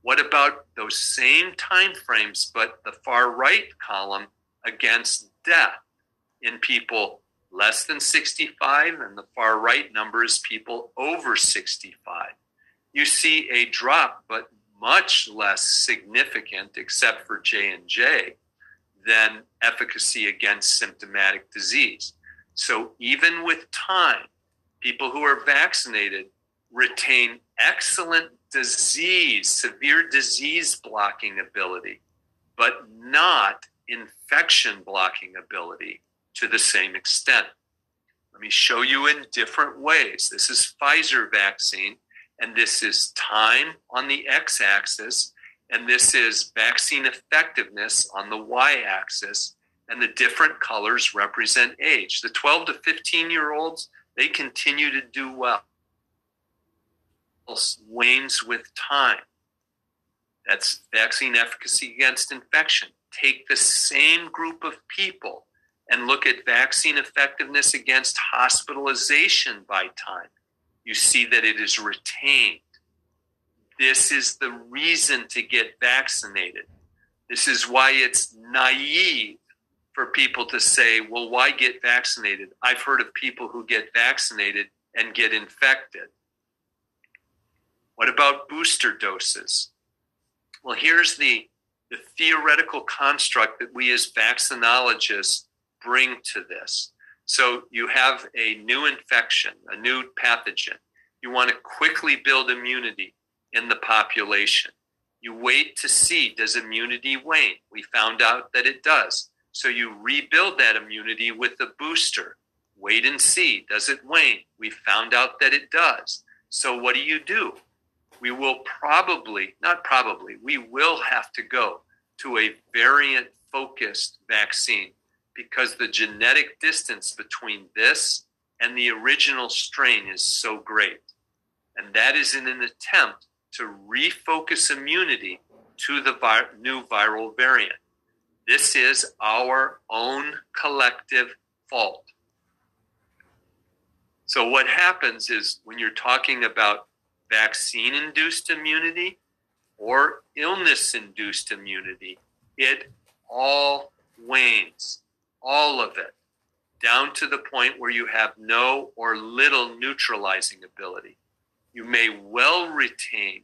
What about those same time frames, but the far right column against death in people less than 65, and the far right number is people over 65. You see a drop, but much less significant, except for J and J, than efficacy against symptomatic disease. So even with time, people who are vaccinated retain excellent disease, severe disease blocking ability, but not infection blocking ability to the same extent. Let me show you in different ways. This is Pfizer vaccine, and this is time on the x axis, and this is vaccine effectiveness on the y axis, and the different colors represent age. The 12 to 15 year olds, they continue to do well. Wanes with time. That's vaccine efficacy against infection. Take the same group of people and look at vaccine effectiveness against hospitalization by time, you see that it is retained. This is the reason to get vaccinated. This is why it's naive for people to say, well, why get vaccinated? I've heard of people who get vaccinated and get infected. What about booster doses? Well, here's the, the theoretical construct that we as vaccinologists bring to this. So you have a new infection, a new pathogen. You want to quickly build immunity in the population. You wait to see does immunity wane? We found out that it does. So you rebuild that immunity with the booster. Wait and see does it wane? We found out that it does. So what do you do? We will probably, not probably, we will have to go to a variant focused vaccine because the genetic distance between this and the original strain is so great. And that is in an attempt to refocus immunity to the vi- new viral variant. This is our own collective fault. So, what happens is when you're talking about vaccine induced immunity or illness induced immunity, it all wanes all of it, down to the point where you have no or little neutralizing ability. You may well retain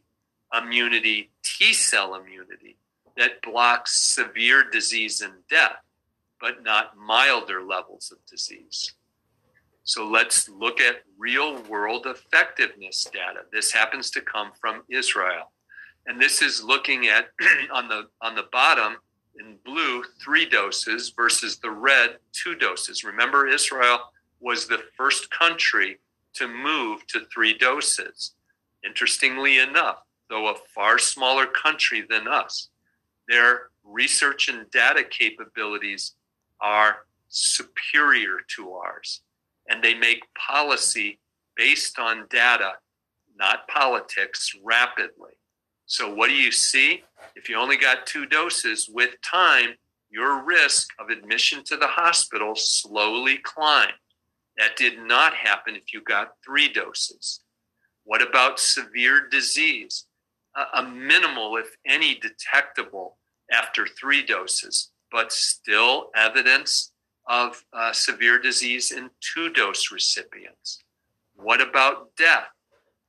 immunity, T cell immunity, that blocks severe disease and death, but not milder levels of disease. So let's look at real world effectiveness data. This happens to come from Israel. And this is looking at on the on the bottom in blue three doses versus the red two doses. Remember, Israel was the first country to move to three doses. Interestingly enough, though a far smaller country than us, their research and data capabilities are superior to ours. And they make policy based on data, not politics, rapidly. So, what do you see? If you only got two doses with time, your risk of admission to the hospital slowly climbed. That did not happen if you got three doses. What about severe disease? A, a minimal, if any, detectable after three doses, but still evidence of uh, severe disease in two dose recipients. What about death?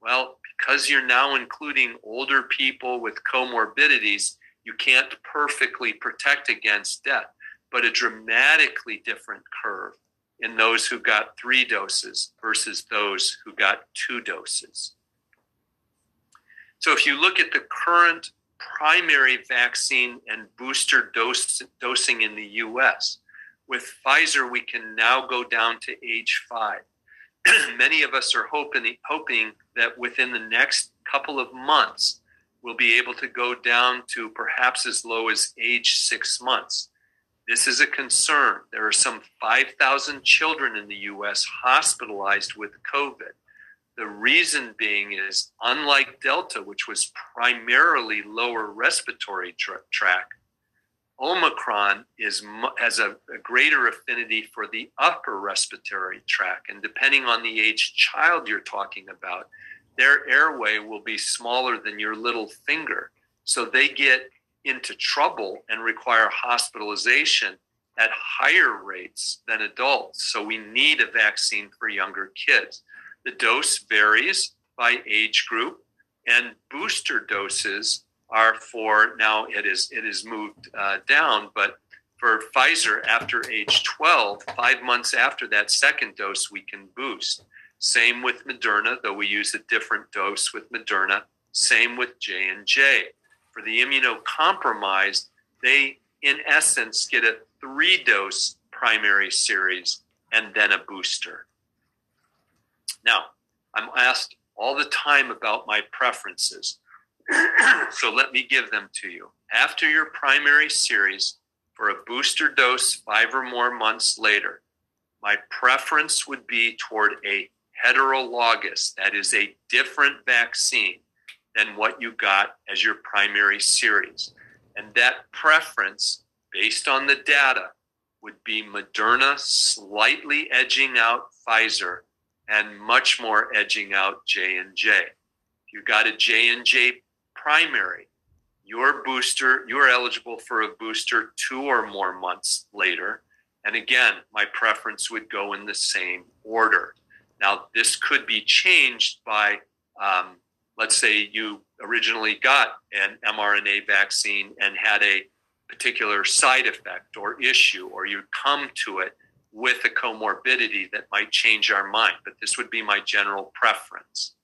Well, because you're now including older people with comorbidities, you can't perfectly protect against death, but a dramatically different curve in those who got three doses versus those who got two doses. So if you look at the current primary vaccine and booster dose, dosing in the US, with Pfizer, we can now go down to age five. Many of us are hoping, hoping that within the next couple of months, we'll be able to go down to perhaps as low as age six months. This is a concern. There are some 5,000 children in the US hospitalized with COVID. The reason being is, unlike Delta, which was primarily lower respiratory tra- tract, Omicron is has a, a, greater affinity for the upper respiratory tract, and depending on the age child you're talking about, their airway will be smaller than your little finger, so they get into trouble and require hospitalization at higher rates than adults. So we need a vaccine for younger kids. The dose varies by age group, and booster doses are for now. It is it is moved uh, down, but for Pfizer after age 12, five months after that second dose, we can boost. Same with Moderna, though we use a different dose with Moderna. Same with J and J. For the immunocompromised, they in essence get a three dose primary series and then a booster. Now, I'm asked all the time about my preferences. so let me give them to you. After your primary series, for a booster dose five or more months later, my preference would be toward a heterologous, that is a different vaccine than what you got as your primary series. And that preference, based on the data, would be Moderna slightly edging out Pfizer and much more edging out J and J. If you got a J and J primary, your booster, you're eligible for a booster two or more months later. And again, my preference would go in the same order. Now, this could be changed by, um, let's say you originally got an mRNA vaccine and had a particular side effect or issue, or you come to it with a comorbidity that might change our mind, but this would be my general preference.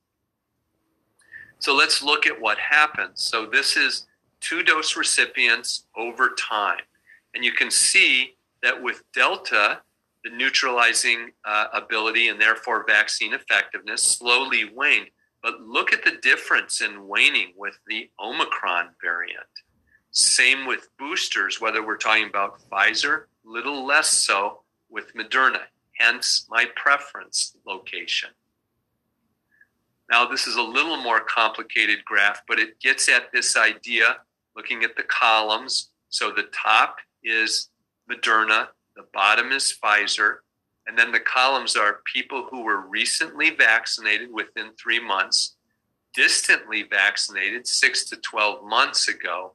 So let's look at what happens. So this is two dose recipients over time. And you can see that with Delta, the neutralizing uh, ability and therefore vaccine effectiveness slowly waned. But look at the difference in waning with the Omicron variant. Same with boosters, whether we're talking about Pfizer, little less so, with Moderna, hence my preference location. Now, this is a little more complicated graph, but it gets at this idea looking at the columns. So the top is Moderna, the bottom is Pfizer, and then the columns are people who were recently vaccinated within three months, distantly vaccinated six to 12 months ago,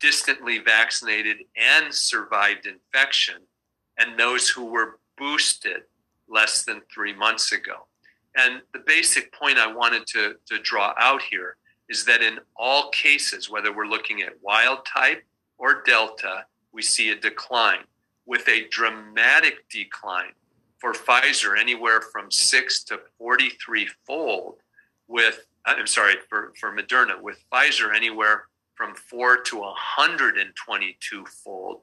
distantly vaccinated and survived infection, and those who were boosted less than three months ago. And the basic point I wanted to, to draw out here is that in all cases, whether we're looking at wild type or delta, we see a decline with a dramatic decline for Pfizer, anywhere from six to 43 fold, with, uh, I'm sorry, for, for Moderna, with Pfizer, anywhere from four to 122 fold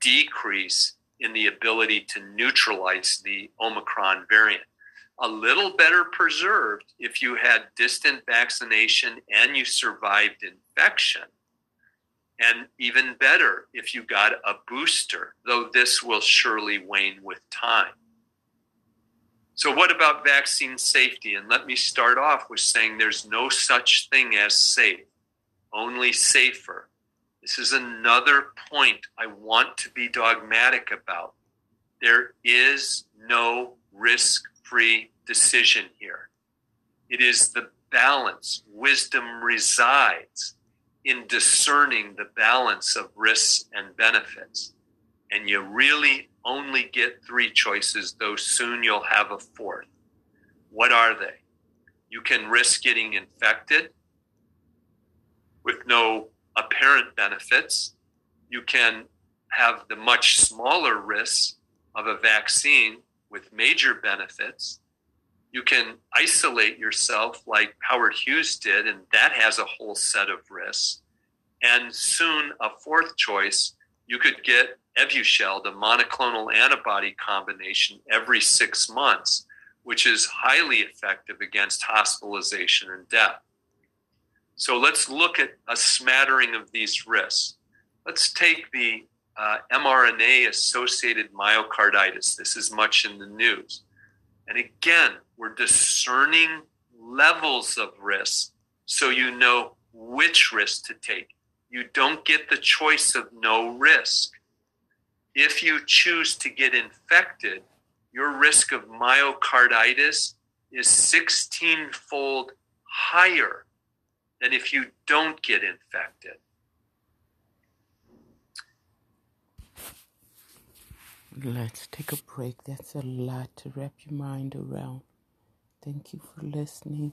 decrease in the ability to neutralize the Omicron variant. A little better preserved if you had distant vaccination and you survived infection. And even better if you got a booster, though this will surely wane with time. So, what about vaccine safety? And let me start off with saying there's no such thing as safe, only safer. This is another point I want to be dogmatic about. There is no risk free decision here. It is the balance. Wisdom resides in discerning the balance of risks and benefits. And you really only get three choices, though soon you'll have a fourth. What are they? You can risk getting infected with no apparent benefits. You can have the much smaller risks of a vaccine with major benefits. You can isolate yourself like Howard Hughes did, and that has a whole set of risks. And soon, a fourth choice, you could get Evusheld, a monoclonal antibody combination, every six months, which is highly effective against hospitalization and death. So let's look at a smattering of these risks. Let's take the uh, mRNA associated myocarditis. This is much in the news. And again, we're discerning levels of risk so you know which risk to take. You don't get the choice of no risk. If you choose to get infected, your risk of myocarditis is 16 fold higher than if you don't get infected. Let's take a break. That's a lot to wrap your mind around. Thank you for listening.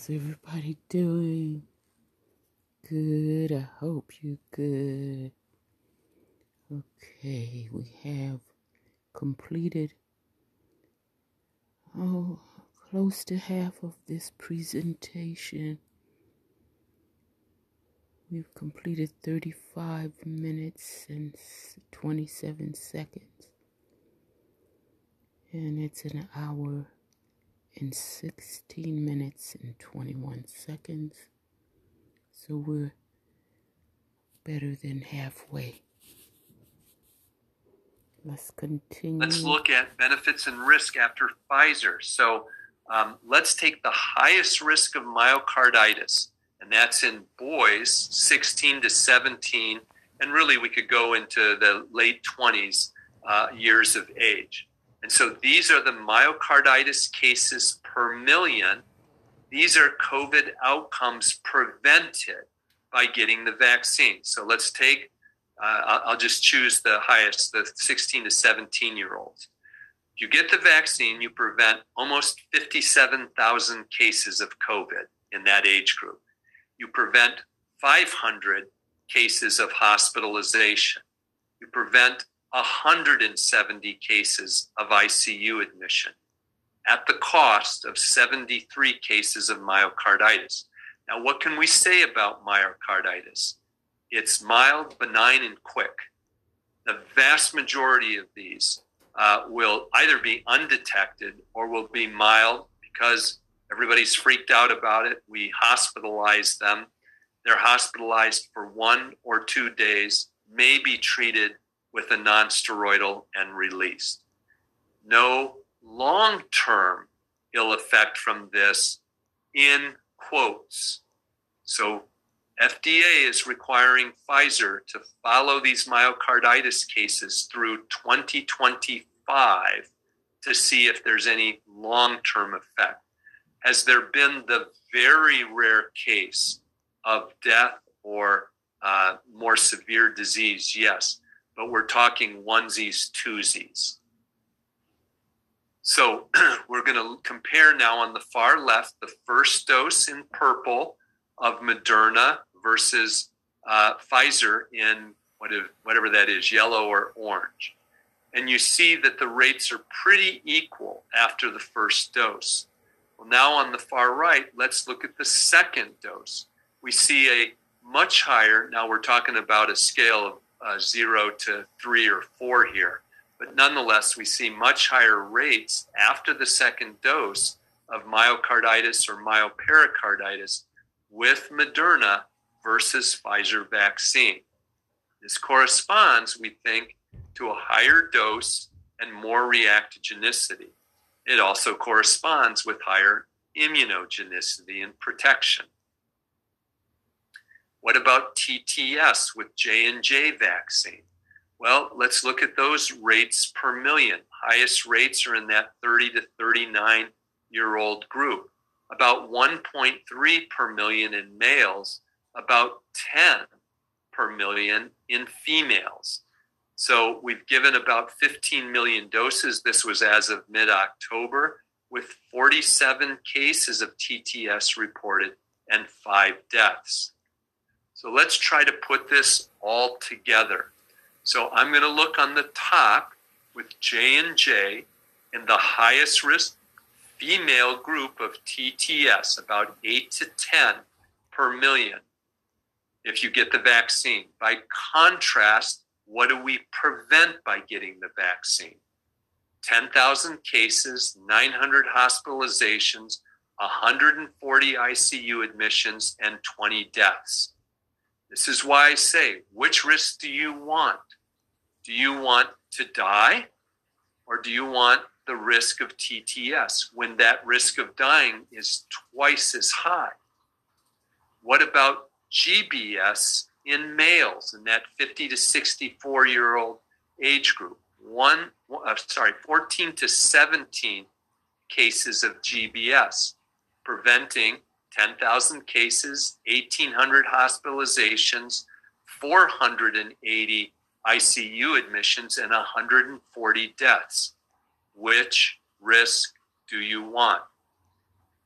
How's everybody doing? Good. I hope you're good. Okay, we have completed oh close to half of this presentation. We've completed 35 minutes and 27 seconds. And it's an hour and 16 minutes and 21 seconds. So we're better than halfway. Let's continue. Let's look at benefits and risk after Pfizer. So um, let's take the highest risk of myocarditis, and that's in boys 16 to 17, and really we could go into the late 20s uh, years of age. And so these are the myocarditis cases per million. These are COVID outcomes prevented by getting the vaccine. So let's take, uh, I'll just choose the highest, the 16 to 17 year olds. You get the vaccine, you prevent almost 57,000 cases of COVID in that age group. You prevent 500 cases of hospitalization. You prevent 170 cases of ICU admission at the cost of 73 cases of myocarditis. Now, what can we say about myocarditis? It's mild, benign, and quick. The vast majority of these uh, will either be undetected or will be mild because everybody's freaked out about it. We hospitalize them. They're hospitalized for one or two days, may be treated with a nonsteroidal and released. No long term ill effect from this in quotes. So FDA is requiring Pfizer to follow these myocarditis cases through 2025 to see if there's any long term effect. Has there been the very rare case of death or uh, more severe disease? Yes but we're talking onesies, twosies. So we're going to compare now on the far left the first dose in purple of Moderna versus uh, Pfizer in whatever that is, yellow or orange. And you see that the rates are pretty equal after the first dose. Well, now on the far right, let's look at the second dose. We see a much higher, now we're talking about a scale of uh, zero to three or four here. But nonetheless, we see much higher rates after the second dose of myocarditis or myopericarditis with Moderna versus Pfizer vaccine. This corresponds, we think, to a higher dose and more reactogenicity. It also corresponds with higher immunogenicity and protection. What about TTS with J&J vaccine? Well, let's look at those rates per million. Highest rates are in that 30 to 39 year old group. About 1.3 per million in males, about 10 per million in females. So we've given about 15 million doses. This was as of mid October, with 47 cases of TTS reported and five deaths. So let's try to put this all together. So I'm going to look on the top with J and J in the highest risk female group of TTS, about 8 to 10 per million if you get the vaccine. By contrast, what do we prevent by getting the vaccine? 10,000 cases, 900 hospitalizations, 140 ICU admissions, and 20 deaths. This is why I say, which risk do you want? Do you want to die or do you want the risk of TTS when that risk of dying is twice as high? What about GBS in males in that 50 to 64 year old age group? One, uh, sorry, 14 to 17 cases of GBS, preventing 10,000 cases, 1,800 hospitalizations, 480 ICU admissions, and 140 deaths. Which risk do you want?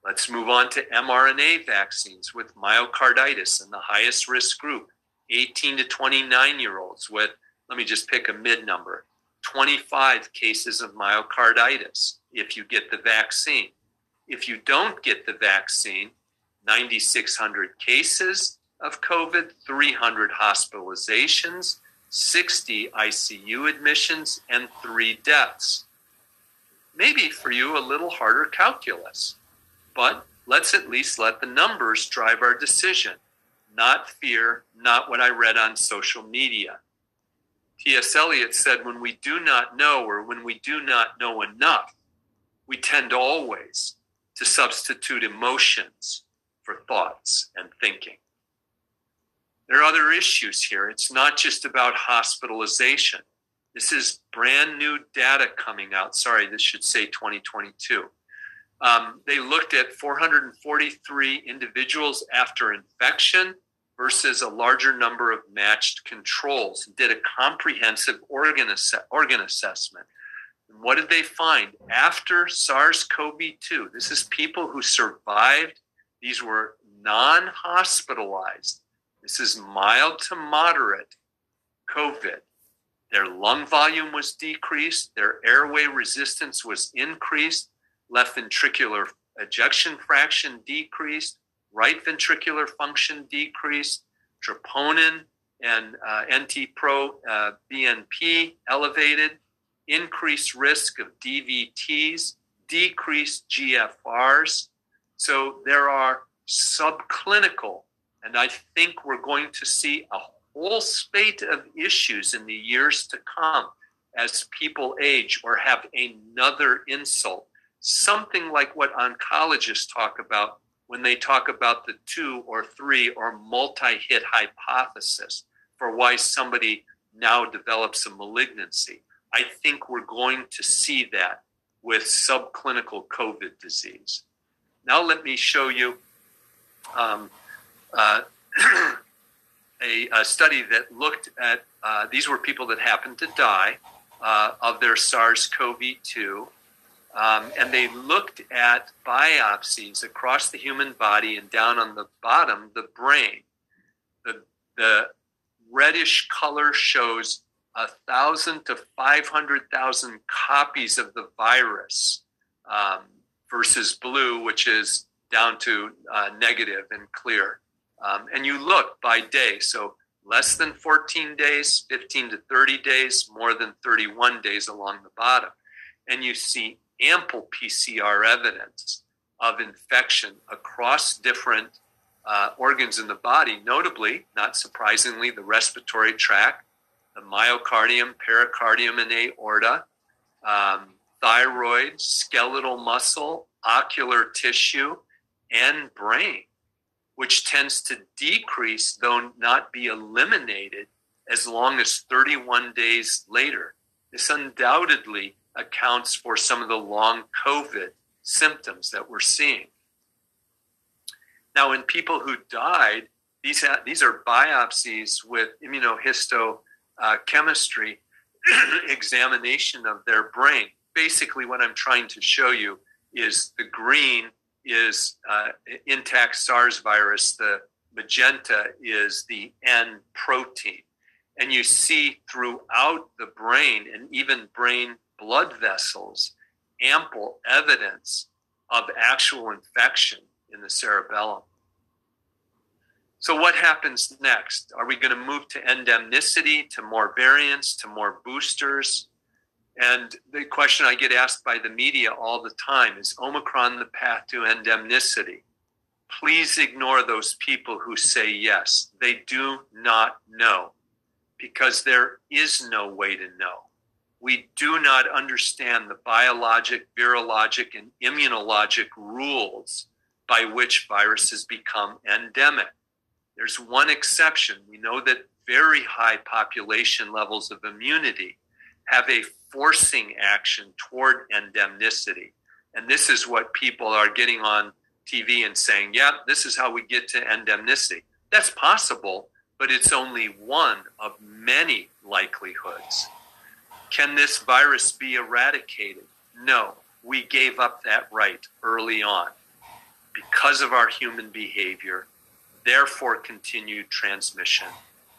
Let's move on to mRNA vaccines with myocarditis in the highest risk group, 18 to 29 year olds with, let me just pick a mid number, 25 cases of myocarditis if you get the vaccine. If you don't get the vaccine, 9,600 cases of COVID, 300 hospitalizations, 60 ICU admissions, and three deaths. Maybe for you, a little harder calculus, but let's at least let the numbers drive our decision, not fear, not what I read on social media. T.S. Eliot said, when we do not know or when we do not know enough, we tend always to substitute emotions for thoughts and thinking. There are other issues here. It's not just about hospitalization. This is brand new data coming out. Sorry, this should say 2022. Um, they looked at 443 individuals after infection versus a larger number of matched controls and did a comprehensive organ, ass- organ assessment. And what did they find? After SARS CoV 2, this is people who survived, these were non hospitalized this is mild to moderate COVID. Their lung volume was decreased, their airway resistance was increased, left ventricular ejection fraction decreased, right ventricular function decreased, troponin and uh, NT pro uh, BNP elevated, increased risk of DVTs, decreased GFRs. So there are subclinical and I think we're going to see a whole spate of issues in the years to come as people age or have another insult. Something like what oncologists talk about when they talk about the two or three or multi hit hypothesis for why somebody now develops a malignancy. I think we're going to see that with subclinical COVID disease. Now, let me show you um, uh, a, a, study that looked at uh, these were people that happened to die uh, of their SARS CoV 2. Um, and they looked at biopsies across the human body and down on the bottom, the brain. The, the reddish color shows a thousand to 500,000 copies of the virus um, versus blue, which is down to uh, negative and clear. Um, and you look by day. So less than 14 days, 15 to 30 days, more than 31 days along the bottom. And you see ample PCR evidence of infection across different uh, organs in the body, notably, not surprisingly, the respiratory tract, the myocardium, pericardium, and aorta, um, thyroid, skeletal muscle, ocular tissue, and brain which tends to decrease, though not be eliminated, as long as 31 days later. This undoubtedly accounts for some of the long COVID symptoms that we're seeing. Now, in people who died, these, ha- these are biopsies with immunohistochemistry examination of their brain. Basically, what I'm trying to show you is the green is uh, intact SARS virus. The magenta is the N protein. And you see throughout the brain and even brain blood vessels ample evidence of actual infection in the cerebellum. So, what happens next? Are we going to move to endemicity, to more variants, to more boosters? And the question I get asked by the media all the time is Omicron the path to endemicity? Please ignore those people who say yes. They do not know because there is no way to know. We do not understand the biologic, virologic, and immunologic rules by which viruses become endemic. There's one exception. We know that very high population levels of immunity have a forcing action toward endemicity. And this is what people are getting on TV and saying, yeah, this is how we get to endemicity. That's possible, but it's only one of many likelihoods. Can this virus be eradicated? No, we gave up that right early on. because of our human behavior, therefore continued transmission.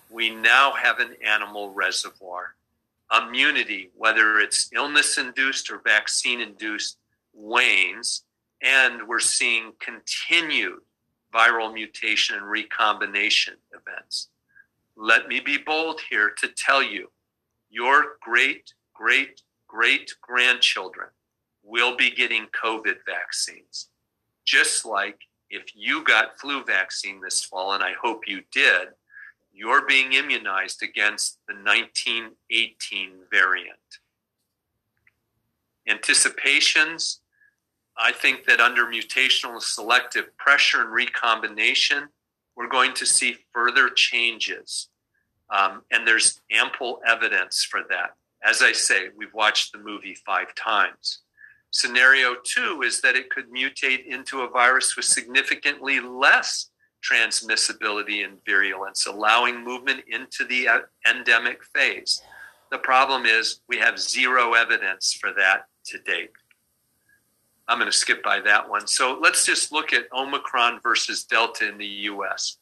We now have an animal reservoir. Immunity, whether it's illness induced or vaccine induced, wanes, and we're seeing continued viral mutation and recombination events. Let me be bold here to tell you your great, great, great grandchildren will be getting COVID vaccines. Just like if you got flu vaccine this fall, and I hope you did, you're being immunized against the 1918 variant. Anticipations, I think that under mutational selective pressure and recombination, we're going to see further changes. Um, and there's ample evidence for that. As I say, we've watched the movie five times. Scenario two is that it could mutate into a virus with significantly less transmissibility and virulence, allowing movement into the uh, endemic phase. The problem is we have zero evidence for that to date. I'm going to skip by that one. So let's just look at Omicron versus Delta in the US.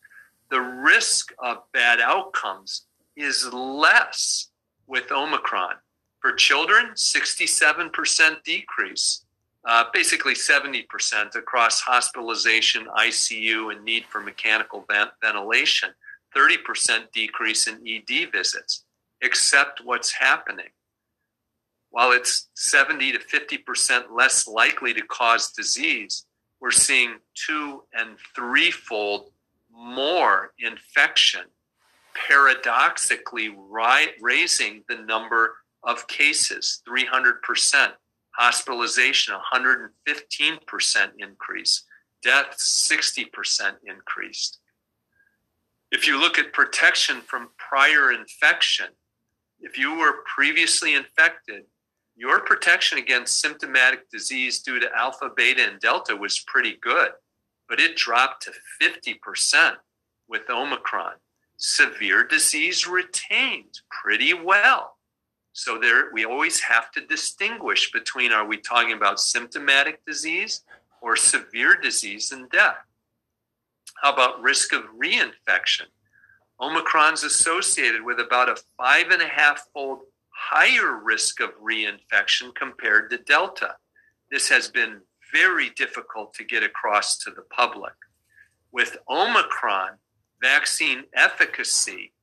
The risk of bad outcomes is less with Omicron. For children, 67% decrease, uh, basically 70% across hospitalization, ICU, and need for mechanical ventilation, 30% decrease in ED visits. Accept what's happening while it's 70 to 50% less likely to cause disease, we're seeing two and threefold more infection, paradoxically ri- raising the number of cases 300%, hospitalization 115% increase, deaths 60% increased. If you look at protection from prior infection, if you were previously infected, your protection against symptomatic disease due to alpha, beta, and delta was pretty good, but it dropped to 50% with Omicron. Severe disease retained pretty well. So there we always have to distinguish between are we talking about symptomatic disease or severe disease and death? How about risk of reinfection? Omicron's associated with about a five and a half fold higher risk of reinfection compared to Delta. This has been very difficult to get across to the public. With Omicron, vaccine efficacy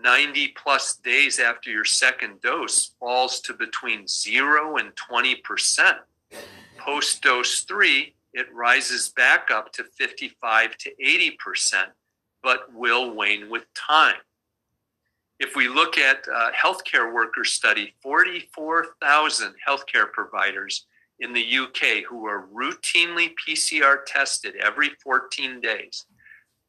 90 plus days after your second dose falls to between 0 and 20%. Post dose 3, it rises back up to 55 to 80%, but will wane with time if we look at uh, healthcare worker study, 44,000 healthcare providers in the UK who are routinely PCR tested every 14 days.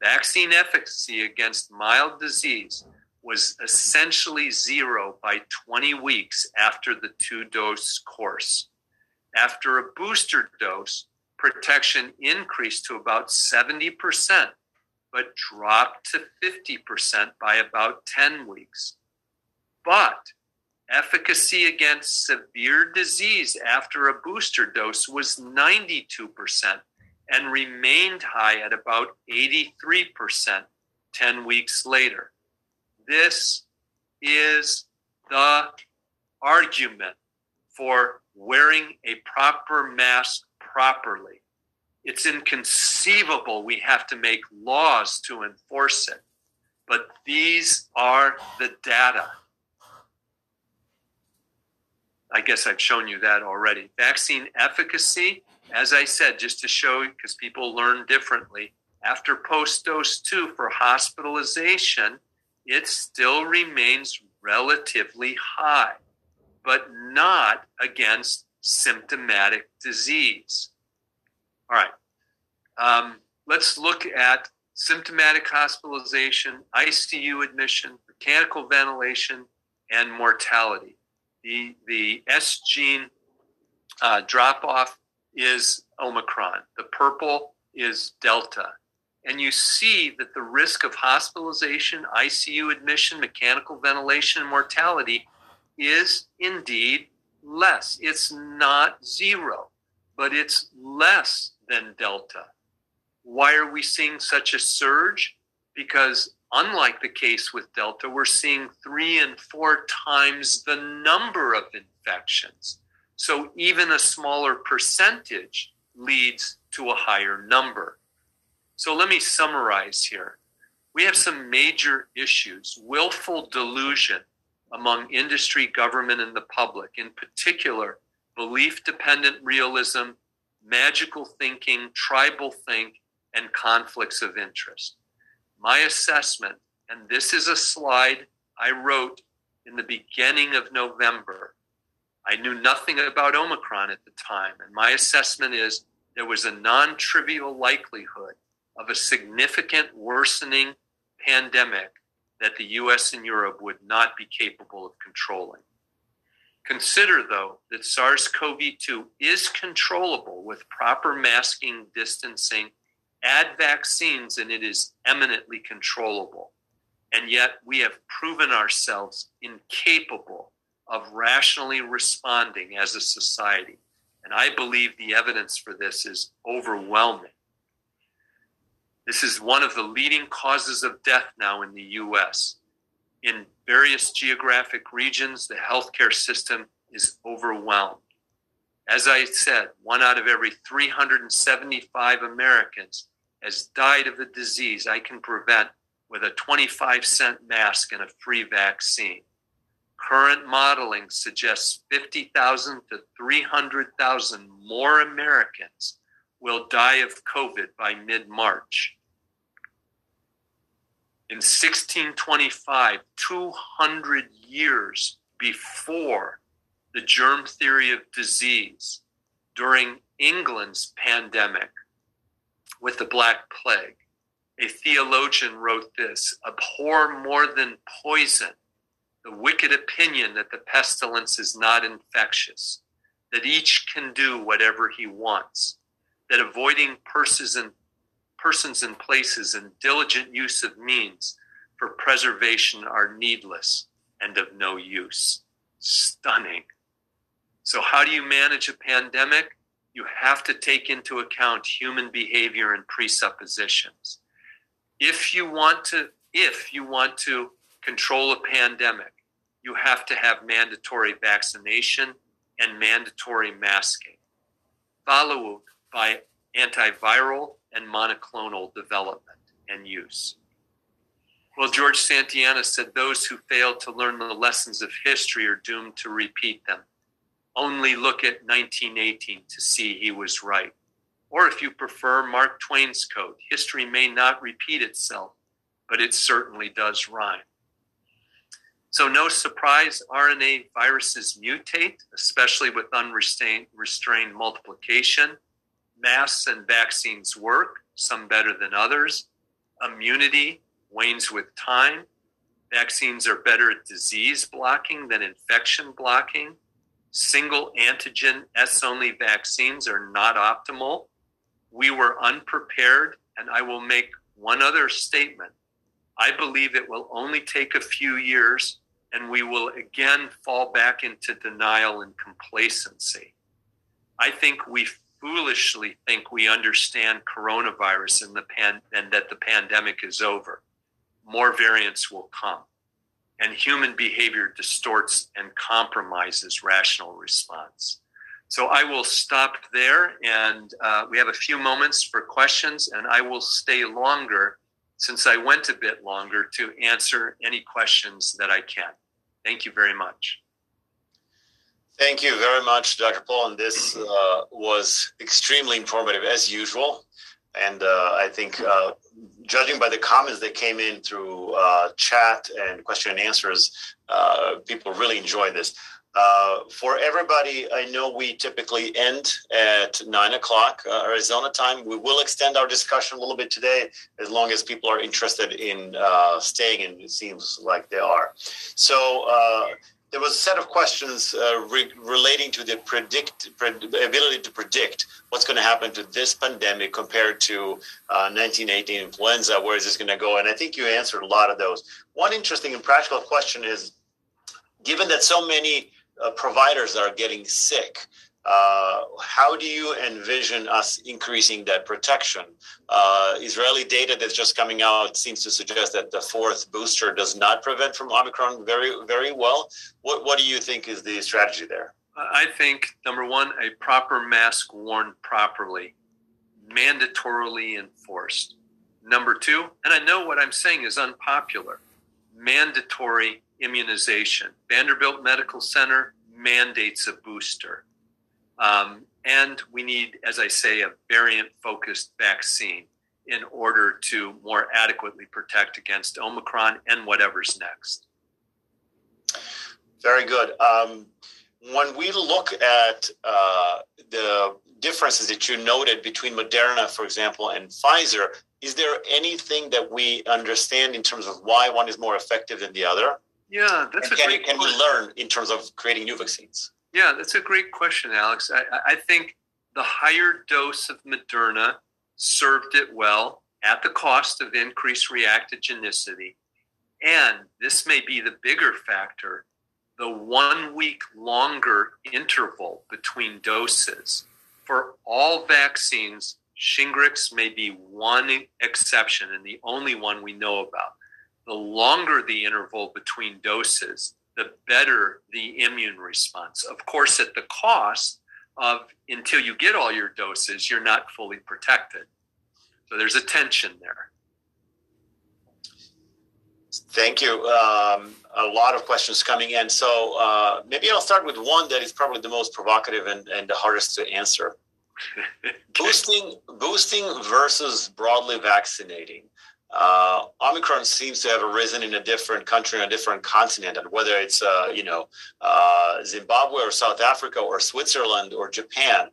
Vaccine efficacy against mild disease was essentially zero by 20 weeks after the two dose course. After a booster dose, protection increased to about 70% but dropped to 50% by about 10 weeks. But efficacy against severe disease after a booster dose was 92% and remained high at about 83% 10 weeks later. This is the argument for wearing a proper mask properly. It's inconceivable we have to make laws to enforce it. But these are the data. I guess I've shown you that already. Vaccine efficacy, as I said, just to show because people learn differently, after post dose two for hospitalization, it still remains relatively high, but not against symptomatic disease. All right. Um, let's look at symptomatic hospitalization, ICU admission, mechanical ventilation, and mortality. The, the S gene uh, drop off is Omicron, the purple is Delta. And you see that the risk of hospitalization, ICU admission, mechanical ventilation, and mortality is indeed less. It's not zero, but it's less than Delta. Why are we seeing such a surge? Because unlike the case with Delta, we're seeing three and four times the number of infections. So even a smaller percentage leads to a higher number. So let me summarize here. We have some major issues willful delusion among industry, government, and the public, in particular, belief dependent realism, magical thinking, tribal think, and conflicts of interest. My assessment, and this is a slide I wrote in the beginning of November. I knew nothing about Omicron at the time, and my assessment is there was a non trivial likelihood of a significant worsening pandemic that the US and Europe would not be capable of controlling. Consider, though, that SARS CoV 2 is controllable with proper masking, distancing, add vaccines, and it is eminently controllable. And yet, we have proven ourselves incapable of rationally responding as a society. And I believe the evidence for this is overwhelming. This is one of the leading causes of death now in the US. In various geographic regions, the healthcare system is overwhelmed. As I said, one out of every 375 Americans has died of the disease I can prevent with a 25 cent mask and a free vaccine. Current modeling suggests 50,000 to 300,000 more Americans will die of COVID by mid March. In 1625, 200 years before the germ theory of disease, during England's pandemic with the Black Plague, a theologian wrote this Abhor more than poison the wicked opinion that the pestilence is not infectious, that each can do whatever he wants, that avoiding persons and persons and places and diligent use of means for preservation are needless and of no use. Stunning. So, how do you manage a pandemic? You have to take into account human behavior and presuppositions. If you want to, if you want to control a pandemic, you have to have mandatory vaccination and mandatory masking, followed by antiviral and monoclonal development and use. Well, George Santayana said those who fail to learn the lessons of history are doomed to repeat them. Only look at 1918 to see he was right. Or if you prefer Mark Twain's quote, history may not repeat itself, but it certainly does rhyme. So, no surprise, RNA viruses mutate, especially with unrestrained multiplication. Masks and vaccines work, some better than others. Immunity wanes with time. Vaccines are better at disease blocking than infection blocking. Single antigen S only vaccines are not optimal. We were unprepared, and I will make one other statement. I believe it will only take a few years and we will again fall back into denial and complacency. I think we foolishly think we understand coronavirus and the pan- and that the pandemic is over. More variants will come. And human behavior distorts and compromises rational response. So I will stop there, and uh, we have a few moments for questions, and I will stay longer since I went a bit longer to answer any questions that I can. Thank you very much. Thank you very much, Dr. Paul. And this uh, was extremely informative as usual. And uh, I think, uh, judging by the comments that came in through uh, chat and question and answers, uh, people really enjoyed this. Uh, for everybody, I know we typically end at nine o'clock uh, Arizona time. We will extend our discussion a little bit today, as long as people are interested in uh, staying, and it seems like they are. So uh, there was a set of questions uh, re- relating to the predict ability to predict what's going to happen to this pandemic compared to 1918 influenza. Where is this going to go? And I think you answered a lot of those. One interesting and practical question is given that so many uh, providers are getting sick. Uh, how do you envision us increasing that protection? Uh, Israeli data that's just coming out seems to suggest that the fourth booster does not prevent from Omicron very, very well. What, what do you think is the strategy there? I think number one, a proper mask worn properly, mandatorily enforced. Number two, and I know what I'm saying is unpopular, mandatory immunization. Vanderbilt Medical Center mandates a booster. Um, and we need, as I say, a variant focused vaccine in order to more adequately protect against Omicron and whatever's next. Very good. Um, when we look at uh, the differences that you noted between Moderna, for example, and Pfizer, is there anything that we understand in terms of why one is more effective than the other? Yeah, that's and a can, great can we learn in terms of creating new vaccines? Yeah, that's a great question, Alex. I, I think the higher dose of Moderna served it well at the cost of increased reactogenicity. And this may be the bigger factor the one week longer interval between doses. For all vaccines, Shingrix may be one exception and the only one we know about. The longer the interval between doses, the better the immune response. Of course, at the cost of until you get all your doses, you're not fully protected. So there's a tension there. Thank you. Um, a lot of questions coming in. So uh, maybe I'll start with one that is probably the most provocative and, and the hardest to answer. boosting, boosting versus broadly vaccinating. Uh, Omicron seems to have arisen in a different country on a different continent, and whether it's uh, you know uh, Zimbabwe or South Africa or Switzerland or Japan,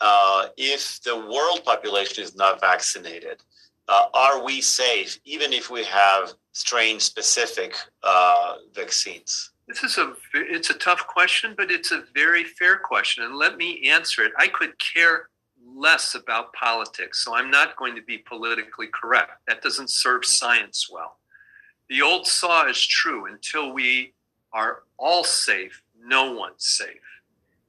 uh, if the world population is not vaccinated, uh, are we safe even if we have strain-specific uh, vaccines? This is a it's a tough question, but it's a very fair question, and let me answer it. I could care less about politics, so I'm not going to be politically correct. That doesn't serve science well. The old saw is true until we are all safe, no one's safe.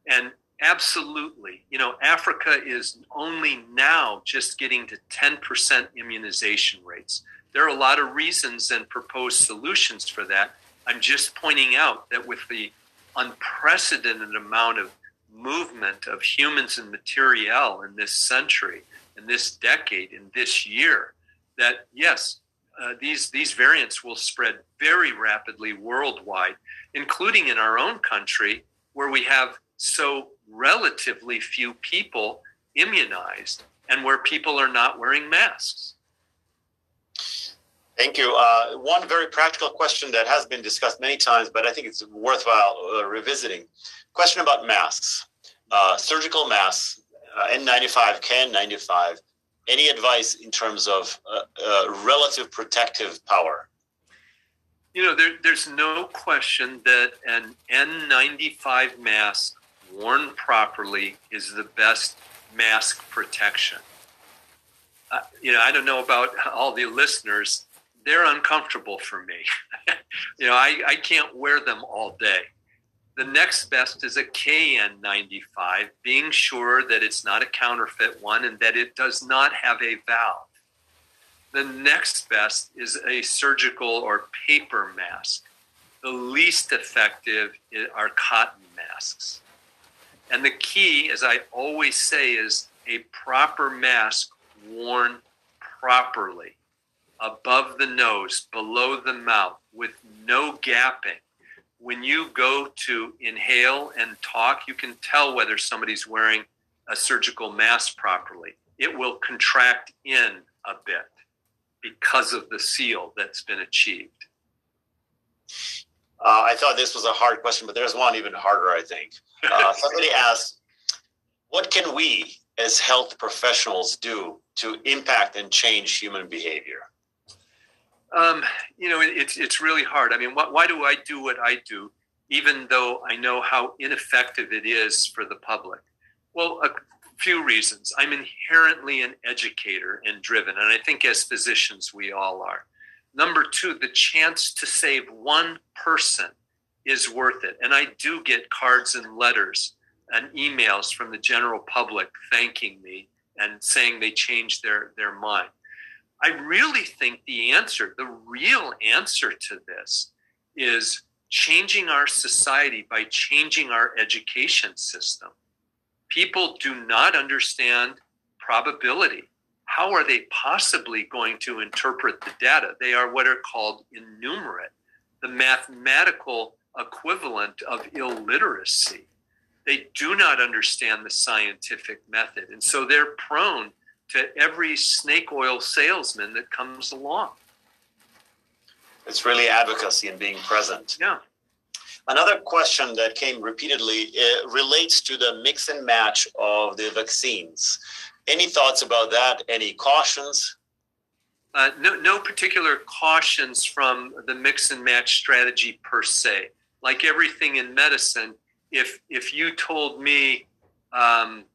And absolutely, you know, Africa is only now just getting to 10% immunization rates. There are a lot of reasons and proposed solutions for that. I'm just pointing out that with the unprecedented amount of movement of humans and materiel in this century, in this decade, in this year, that yes, uh, these these variants will spread very rapidly worldwide, including in our own country, where we have so relatively few people immunized, and where people are not wearing masks. Thank you. Uh, one very practical question that has been discussed many times, but I think it's worthwhile uh, revisiting. Question about masks, uh, surgical masks, uh, N95, KN95. Any advice in terms of uh, uh, relative protective power? You know, there, there's no question that an N95 mask worn properly is the best mask protection. Uh, you know, I don't know about all the listeners. They're uncomfortable for me. you know, I, I can't wear them all day. The next best is a KN95, being sure that it's not a counterfeit one and that it does not have a valve. The next best is a surgical or paper mask. The least effective are cotton masks. And the key, as I always say, is a proper mask worn properly above the nose, below the mouth, with no gapping. When you go to inhale and talk, you can tell whether somebody's wearing a surgical mask properly. It will contract in a bit because of the seal that's been achieved. Uh, I thought this was a hard question, but there's one even harder, I think. Uh, somebody asked, What can we as health professionals do to impact and change human behavior? Um, you know, it, it's it's really hard. I mean, wh- why do I do what I do, even though I know how ineffective it is for the public? Well, a few reasons. I'm inherently an educator and driven, and I think as physicians we all are. Number two, the chance to save one person is worth it, and I do get cards and letters and emails from the general public thanking me and saying they changed their, their mind. I really think the answer, the real answer to this, is changing our society by changing our education system. People do not understand probability. How are they possibly going to interpret the data? They are what are called innumerate, the mathematical equivalent of illiteracy. They do not understand the scientific method. And so they're prone to every snake oil salesman that comes along. It's really advocacy and being present. Yeah. Another question that came repeatedly uh, relates to the mix and match of the vaccines. Any thoughts about that? Any cautions? Uh, no, no particular cautions from the mix and match strategy per se. Like everything in medicine, if if you told me, um,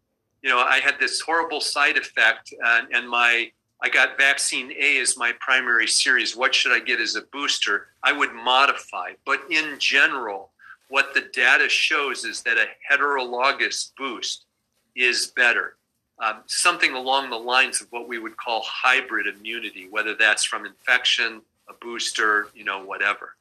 you know, I had this horrible side effect and, and my I got vaccine A as my primary series. What should I get as a booster? I would modify. But in general, what the data shows is that a heterologous boost is better. Um, something along the lines of what we would call hybrid immunity, whether that's from infection, a booster, you know, whatever.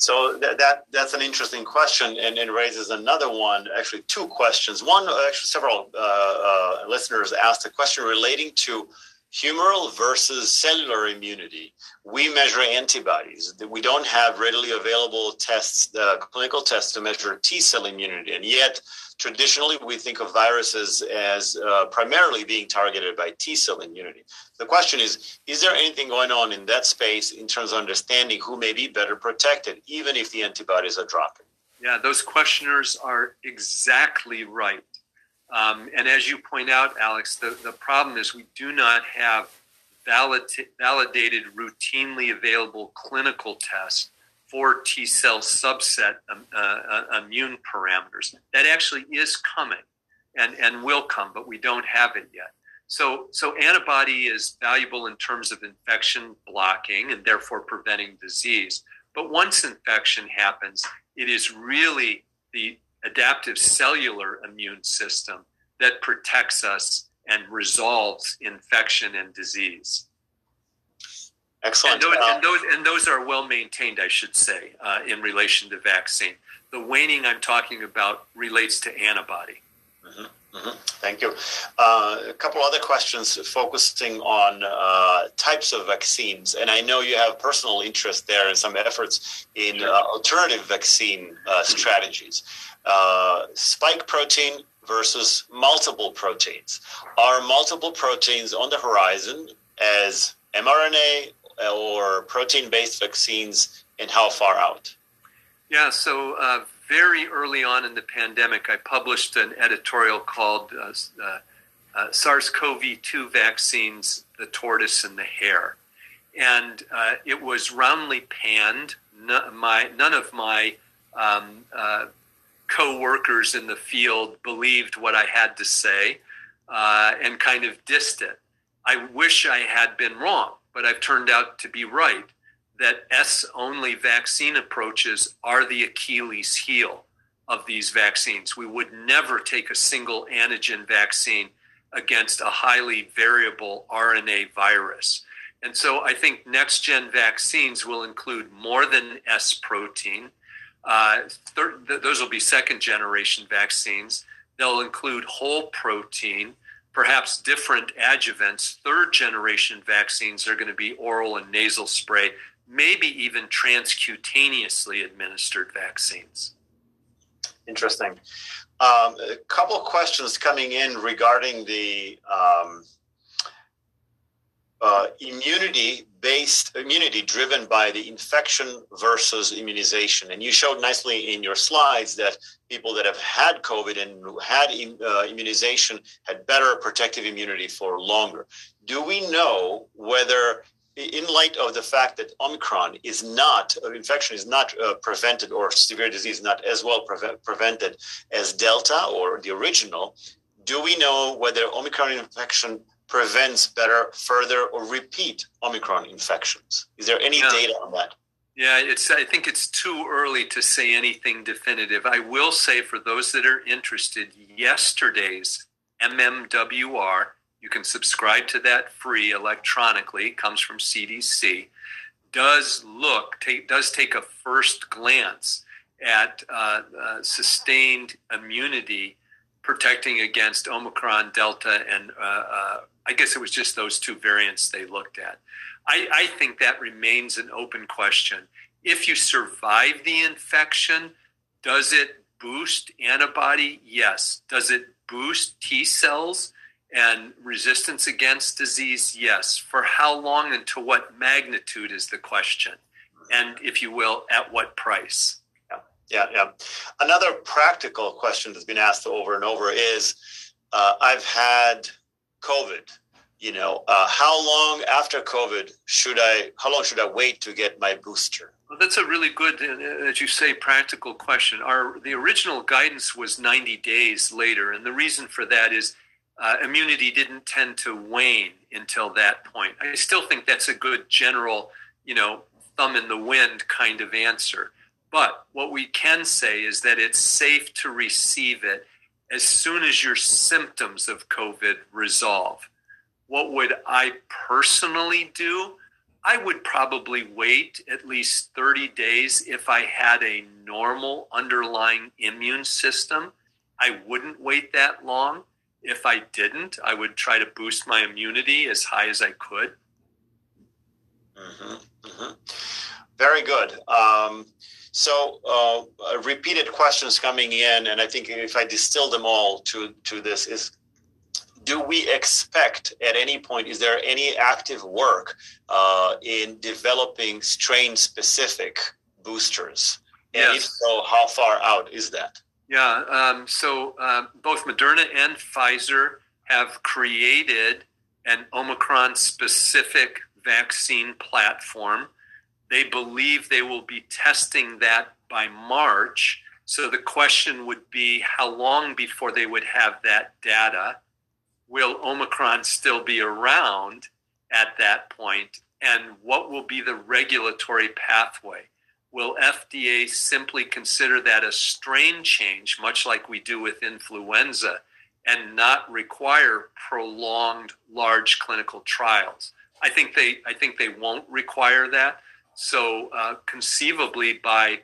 So that, that that's an interesting question, and it raises another one. Actually, two questions. One, actually, several uh, uh, listeners asked a question relating to humoral versus cellular immunity. We measure antibodies. We don't have readily available tests, uh, clinical tests to measure T cell immunity, and yet traditionally we think of viruses as uh, primarily being targeted by T cell immunity. The question is Is there anything going on in that space in terms of understanding who may be better protected, even if the antibodies are dropping? Yeah, those questioners are exactly right. Um, and as you point out, Alex, the, the problem is we do not have valid, validated, routinely available clinical tests for T cell subset um, uh, uh, immune parameters. That actually is coming and, and will come, but we don't have it yet. So, so antibody is valuable in terms of infection blocking and therefore preventing disease. But once infection happens, it is really the adaptive cellular immune system that protects us and resolves infection and disease. Excellent. And those, and those, and those are well maintained, I should say, uh, in relation to vaccine. The waning I'm talking about relates to antibody. Mm-hmm. Mm-hmm. Thank you. Uh, a couple other questions focusing on uh, types of vaccines, and I know you have personal interest there and some efforts in uh, alternative vaccine uh, strategies. Uh, spike protein versus multiple proteins. Are multiple proteins on the horizon as mRNA or protein-based vaccines, and how far out? Yeah, so uh, very early on in the pandemic, I published an editorial called uh, uh, uh, SARS CoV 2 Vaccines The Tortoise and the Hare. And uh, it was roundly panned. My, none of my um, uh, co workers in the field believed what I had to say uh, and kind of dissed it. I wish I had been wrong, but I've turned out to be right that S only vaccine approaches are the Achilles heel of these vaccines. We would never take a single antigen vaccine against a highly variable RNA virus. And so I think next gen vaccines will include more than S protein. Uh, th- those will be second generation vaccines. They'll include whole protein, perhaps different adjuvants. Third generation vaccines are going to be oral and nasal spray, maybe even transcutaneously administered vaccines. Interesting. Um, a couple questions coming in regarding the um, uh, immunity based immunity driven by the infection versus immunization. And you showed nicely in your slides that people that have had COVID and had uh, immunization had better protective immunity for longer. Do we know whether in light of the fact that Omicron is not, uh, infection is not uh, prevented or severe disease not as well preve- prevented as Delta or the original, do we know whether Omicron infection prevents better further or repeat Omicron infections? Is there any Yeah. data on that? Yeah, it's. I think it's too early to say anything definitive. I will say for those that are interested, yesterday's MMWR, you can subscribe to that free electronically. It comes from CDC. Does look take does take a first glance at uh, uh, sustained immunity protecting against Omicron, Delta, and uh, uh, I guess it was just those two variants they looked at. I, I think that remains an open question. If you survive the infection, does it boost antibody? Yes. Does it boost T cells and resistance against disease? Yes. For how long and to what magnitude is the question? And if you will, at what price? Yeah, yeah. Another practical question that's been asked over and over is uh, I've had COVID. You know, uh, how long after COVID should I, how long should I wait to get my booster? Well, that's a really good, uh, as you say, practical question. Our the original guidance was 90 days later, and the reason for that is uh, immunity didn't tend to wane until that point. I still think that's a good general, you know, thumb in the wind kind of answer. But what we can say is that it's safe to receive it as soon as your symptoms of COVID resolve. What would I personally do? I would probably wait at least 30 days if I had a normal underlying immune system. I wouldn't wait that long. If I didn't, I would try to boost my immunity as high as I could. Mm-hmm, mm-hmm. Very good. Um, so, uh, repeated questions coming in, and I think if I distill them all to to this is. Do we expect at any point, is there any active work uh, in developing strain specific boosters? And if Yes. so, how far out is that? Yeah. Um, so uh, both Moderna and Pfizer have created an Omicron specific vaccine platform. They believe they will be testing that by March. So the question would be how long before they would have that data? Will Omicron still be around at that point? And what will be the regulatory pathway? Will FDA simply consider that a strain change, much like we do with influenza, and not require prolonged large clinical trials? I think they I think they won't require that. So uh, conceivably by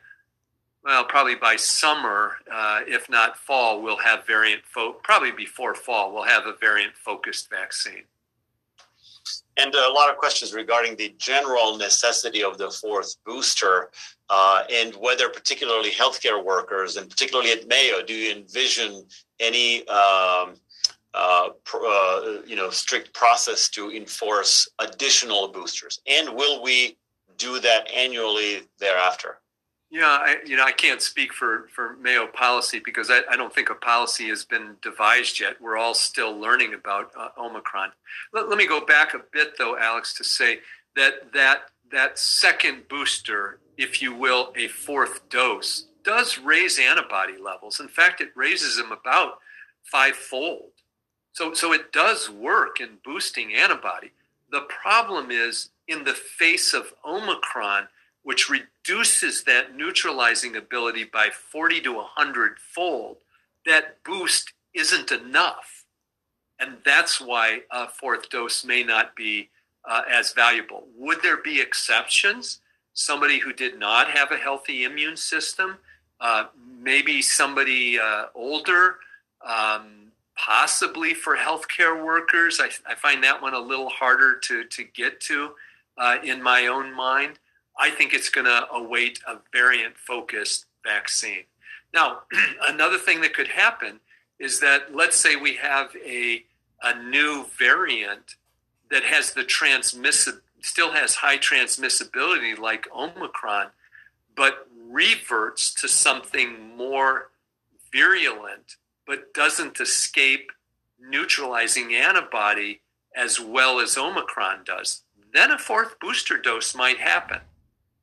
well probably by summer, uh, if not fall, we'll have variant fo- probably before fall we'll have a variant focused vaccine. And a lot of questions regarding the general necessity of the fourth booster uh, and whether, particularly healthcare workers, and particularly at Mayo, do you envision any um, uh, uh, you know strict process to enforce additional boosters? And will we do that annually thereafter? Yeah, I, you know, I can't speak for, for Mayo policy because I, I don't think a policy has been devised yet. We're all still learning about uh, Omicron. Let, let me go back a bit, though, Alex, to say that that that second booster, if you will, a fourth dose, does raise antibody levels. In fact, it raises them about fivefold. So, so it does work in boosting antibody. The problem is in the face of Omicron, which reduces that neutralizing ability by 40 to 100 fold, that boost isn't enough. And that's why a fourth dose may not be uh, as valuable. Would there be exceptions? Somebody who did not have a healthy immune system, uh, maybe somebody uh, older, um, possibly for healthcare workers. I, I, find that one a little harder to, to get to uh, in my own mind. I think it's going to await a variant focused vaccine. Now, another thing that could happen is that let's say we have a, a new variant that has the transmissible, still has high transmissibility like Omicron, but reverts to something more virulent, but doesn't escape neutralizing antibody as well as Omicron does. Then a fourth booster dose might happen.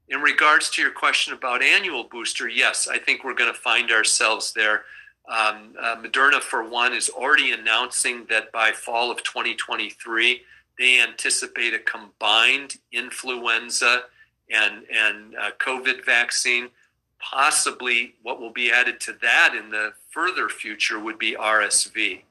In regards to your question about annual booster, yes, I think we're going to find ourselves there. Um, uh, Moderna, for one, is already announcing that by fall of 2023, they anticipate a combined influenza and and uh, COVID vaccine. Possibly, what will be added to that in the further future would be RSV.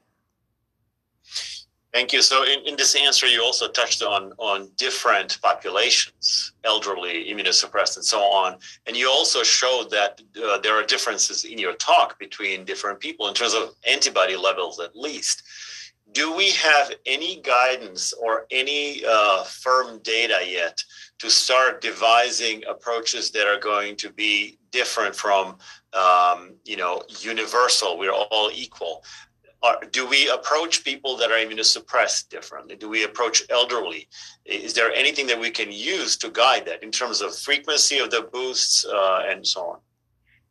Thank you. So, in, in this answer, you also touched on on different populations, elderly, immunosuppressed, and so on. And you also showed that uh, there are differences in your talk between different people in terms of antibody levels, at least. Do we have any guidance or any uh, firm data yet to start devising approaches that are going to be different from, um, you know, universal? We're all equal are, do we approach people that are immunosuppressed differently? Do we approach elderly? Is there anything that we can use to guide that in terms of frequency of the boosts uh, and so on?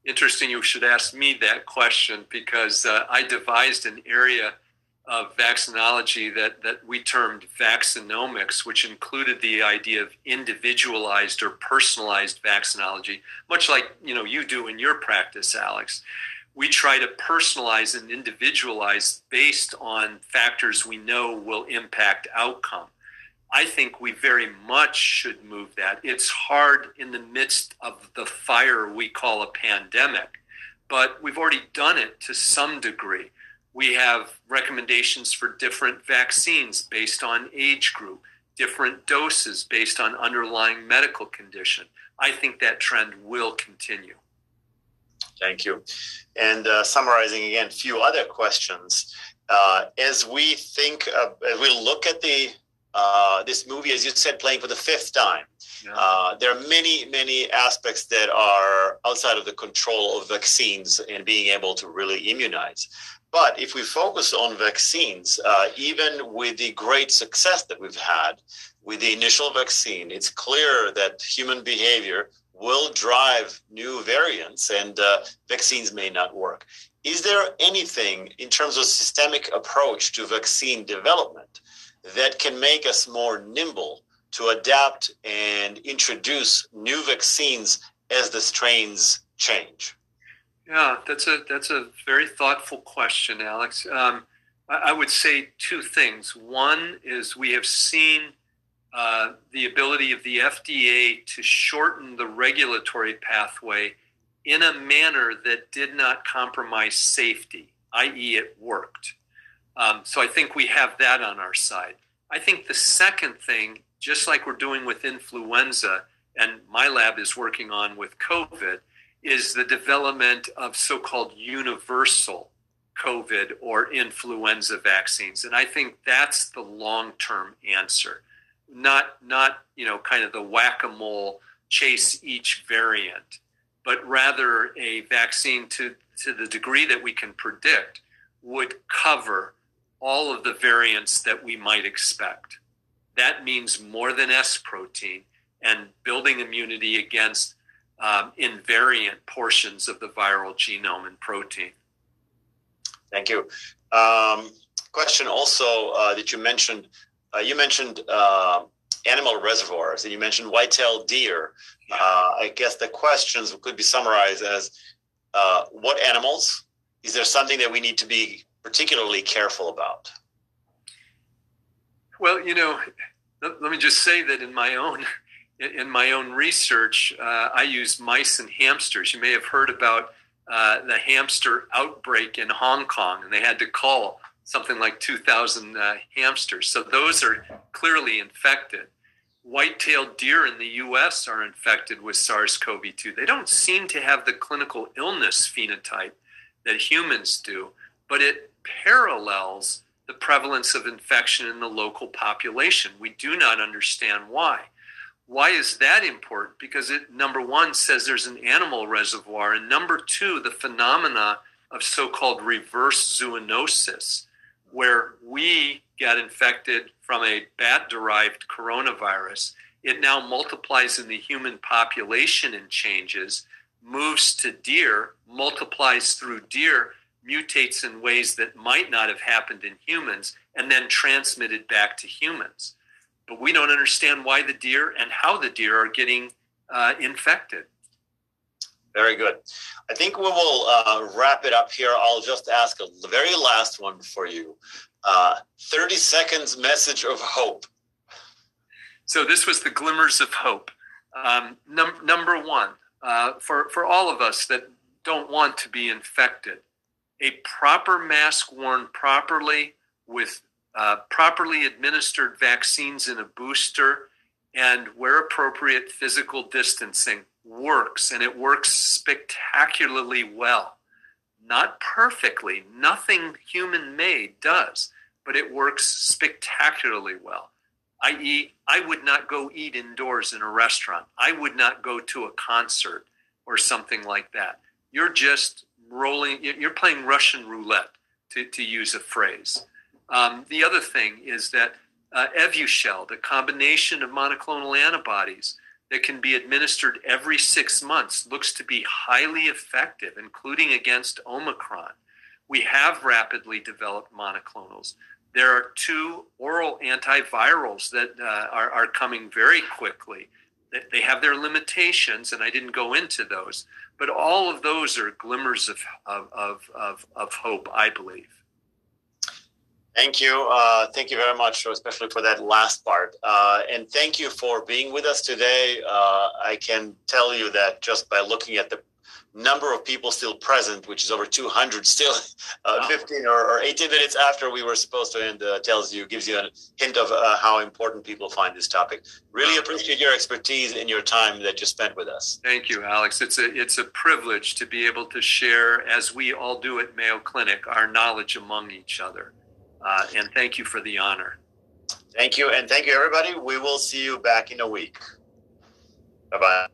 Interesting, you should ask me that question because uh, I devised an area of vaccinology that, that we termed vaccinomics, which included the idea of individualized or personalized vaccinology, much like you know you do in your practice, Alex we try to personalize and individualize based on factors we know will impact outcome. I think we very much should move that. It's hard in the midst of the fire we call a pandemic, but we've already done it to some degree. We have recommendations for different vaccines based on age group, different doses based on underlying medical condition. I think that trend will continue. Thank you. And uh, summarizing again, a few other questions. Uh, as we think, of, as we look at the uh, this movie, as you said, playing for the fifth time, yeah. Uh, there are many, many aspects that are outside of the control of vaccines and being able to really immunize. But if we focus on vaccines, uh, even with the great success that we've had with the initial vaccine, it's clear that human behavior will drive new variants and uh, vaccines may not work. Is there anything in terms of systemic approach to vaccine development that can make us more nimble to adapt and introduce new vaccines as the strains change? Yeah, that's a that's a very thoughtful question, Alex. Um, I, I would say two things. One is we have seen uh, the ability of the FDA to shorten the regulatory pathway in a manner that did not compromise safety, i.e., it worked. Um, so I think we have that on our side. I think the second thing, just like we're doing with influenza, and my lab is working on with COVID, is the development of so called universal COVID or influenza vaccines. And I think that's the long term answer not not you know kind of the whack-a-mole chase each variant, but rather a vaccine to to the degree that we can predict would cover all of the variants that we might expect. That means more than S protein and building immunity against um, invariant portions of the viral genome and protein. Thank you. Um, question also uh, that you mentioned uh, you mentioned uh, animal reservoirs, and you mentioned white-tailed deer. Uh, I guess the questions could be summarized as: uh, What animals? Is there something that we need to be particularly careful about? Well, you know, let, let me just say that in my own in my own research, uh, I use mice and hamsters. You may have heard about uh, the hamster outbreak in Hong Kong, and they had to call something like 2,000 uh, hamsters. So those are clearly infected. White-tailed deer in the U.S. are infected with SARS-CoV-2. They don't seem to have the clinical illness phenotype that humans do, but it parallels the prevalence of infection in the local population. We do not understand why. Why is that important? Because it, number one, says there's an animal reservoir, and number two, the phenomena of so called reverse zoonosis, where we got infected from a bat derived coronavirus, it now multiplies in the human population and changes, moves to deer, multiplies through deer, mutates in ways that might not have happened in humans, and then transmitted back to humans. But we don't understand why the deer and how the deer are getting uh, infected. Very good. I think we will uh, wrap it up here. I'll just ask a very last one for you. Uh, 30 seconds message of hope. So, this was the glimmers of hope. Um, num- number one, uh, for, for all of us that don't want to be infected, a proper mask worn properly with uh, properly administered vaccines in a booster and where appropriate physical distancing works and it works spectacularly well. Not perfectly. Nothing human made does but it works spectacularly well. I.e i would not go eat indoors in a restaurant. I would not go to a concert or something like that. You're just rolling you're playing russian roulette to, to use a phrase. Um, the other thing is that uh, Evusheld, a combination of monoclonal antibodies that can be administered every six months, looks to be highly effective, including against Omicron. We have rapidly developed monoclonals. There are two oral antivirals that uh, are, are coming very quickly. They have their limitations, and I didn't go into those, but all of those are glimmers of, of, of, of, of hope, I believe. Thank you. Uh, thank you very much, especially for that last part. Uh, and thank you for being with us today. Uh, I can tell you that just by looking at the number of people still present, which is over 200 still, uh, wow. 15 or, or, 18 minutes after we were supposed to end, uh, tells you, gives you a hint of uh, how important people find this topic. Really appreciate your expertise and your time that you spent with us. Thank you, Alex. It's a, it's a privilege to be able to share, as we all do at Mayo Clinic, our knowledge among each other. Uh, and thank you for the honor. Thank you. And thank you, everybody. We will see you back in a week. Bye bye.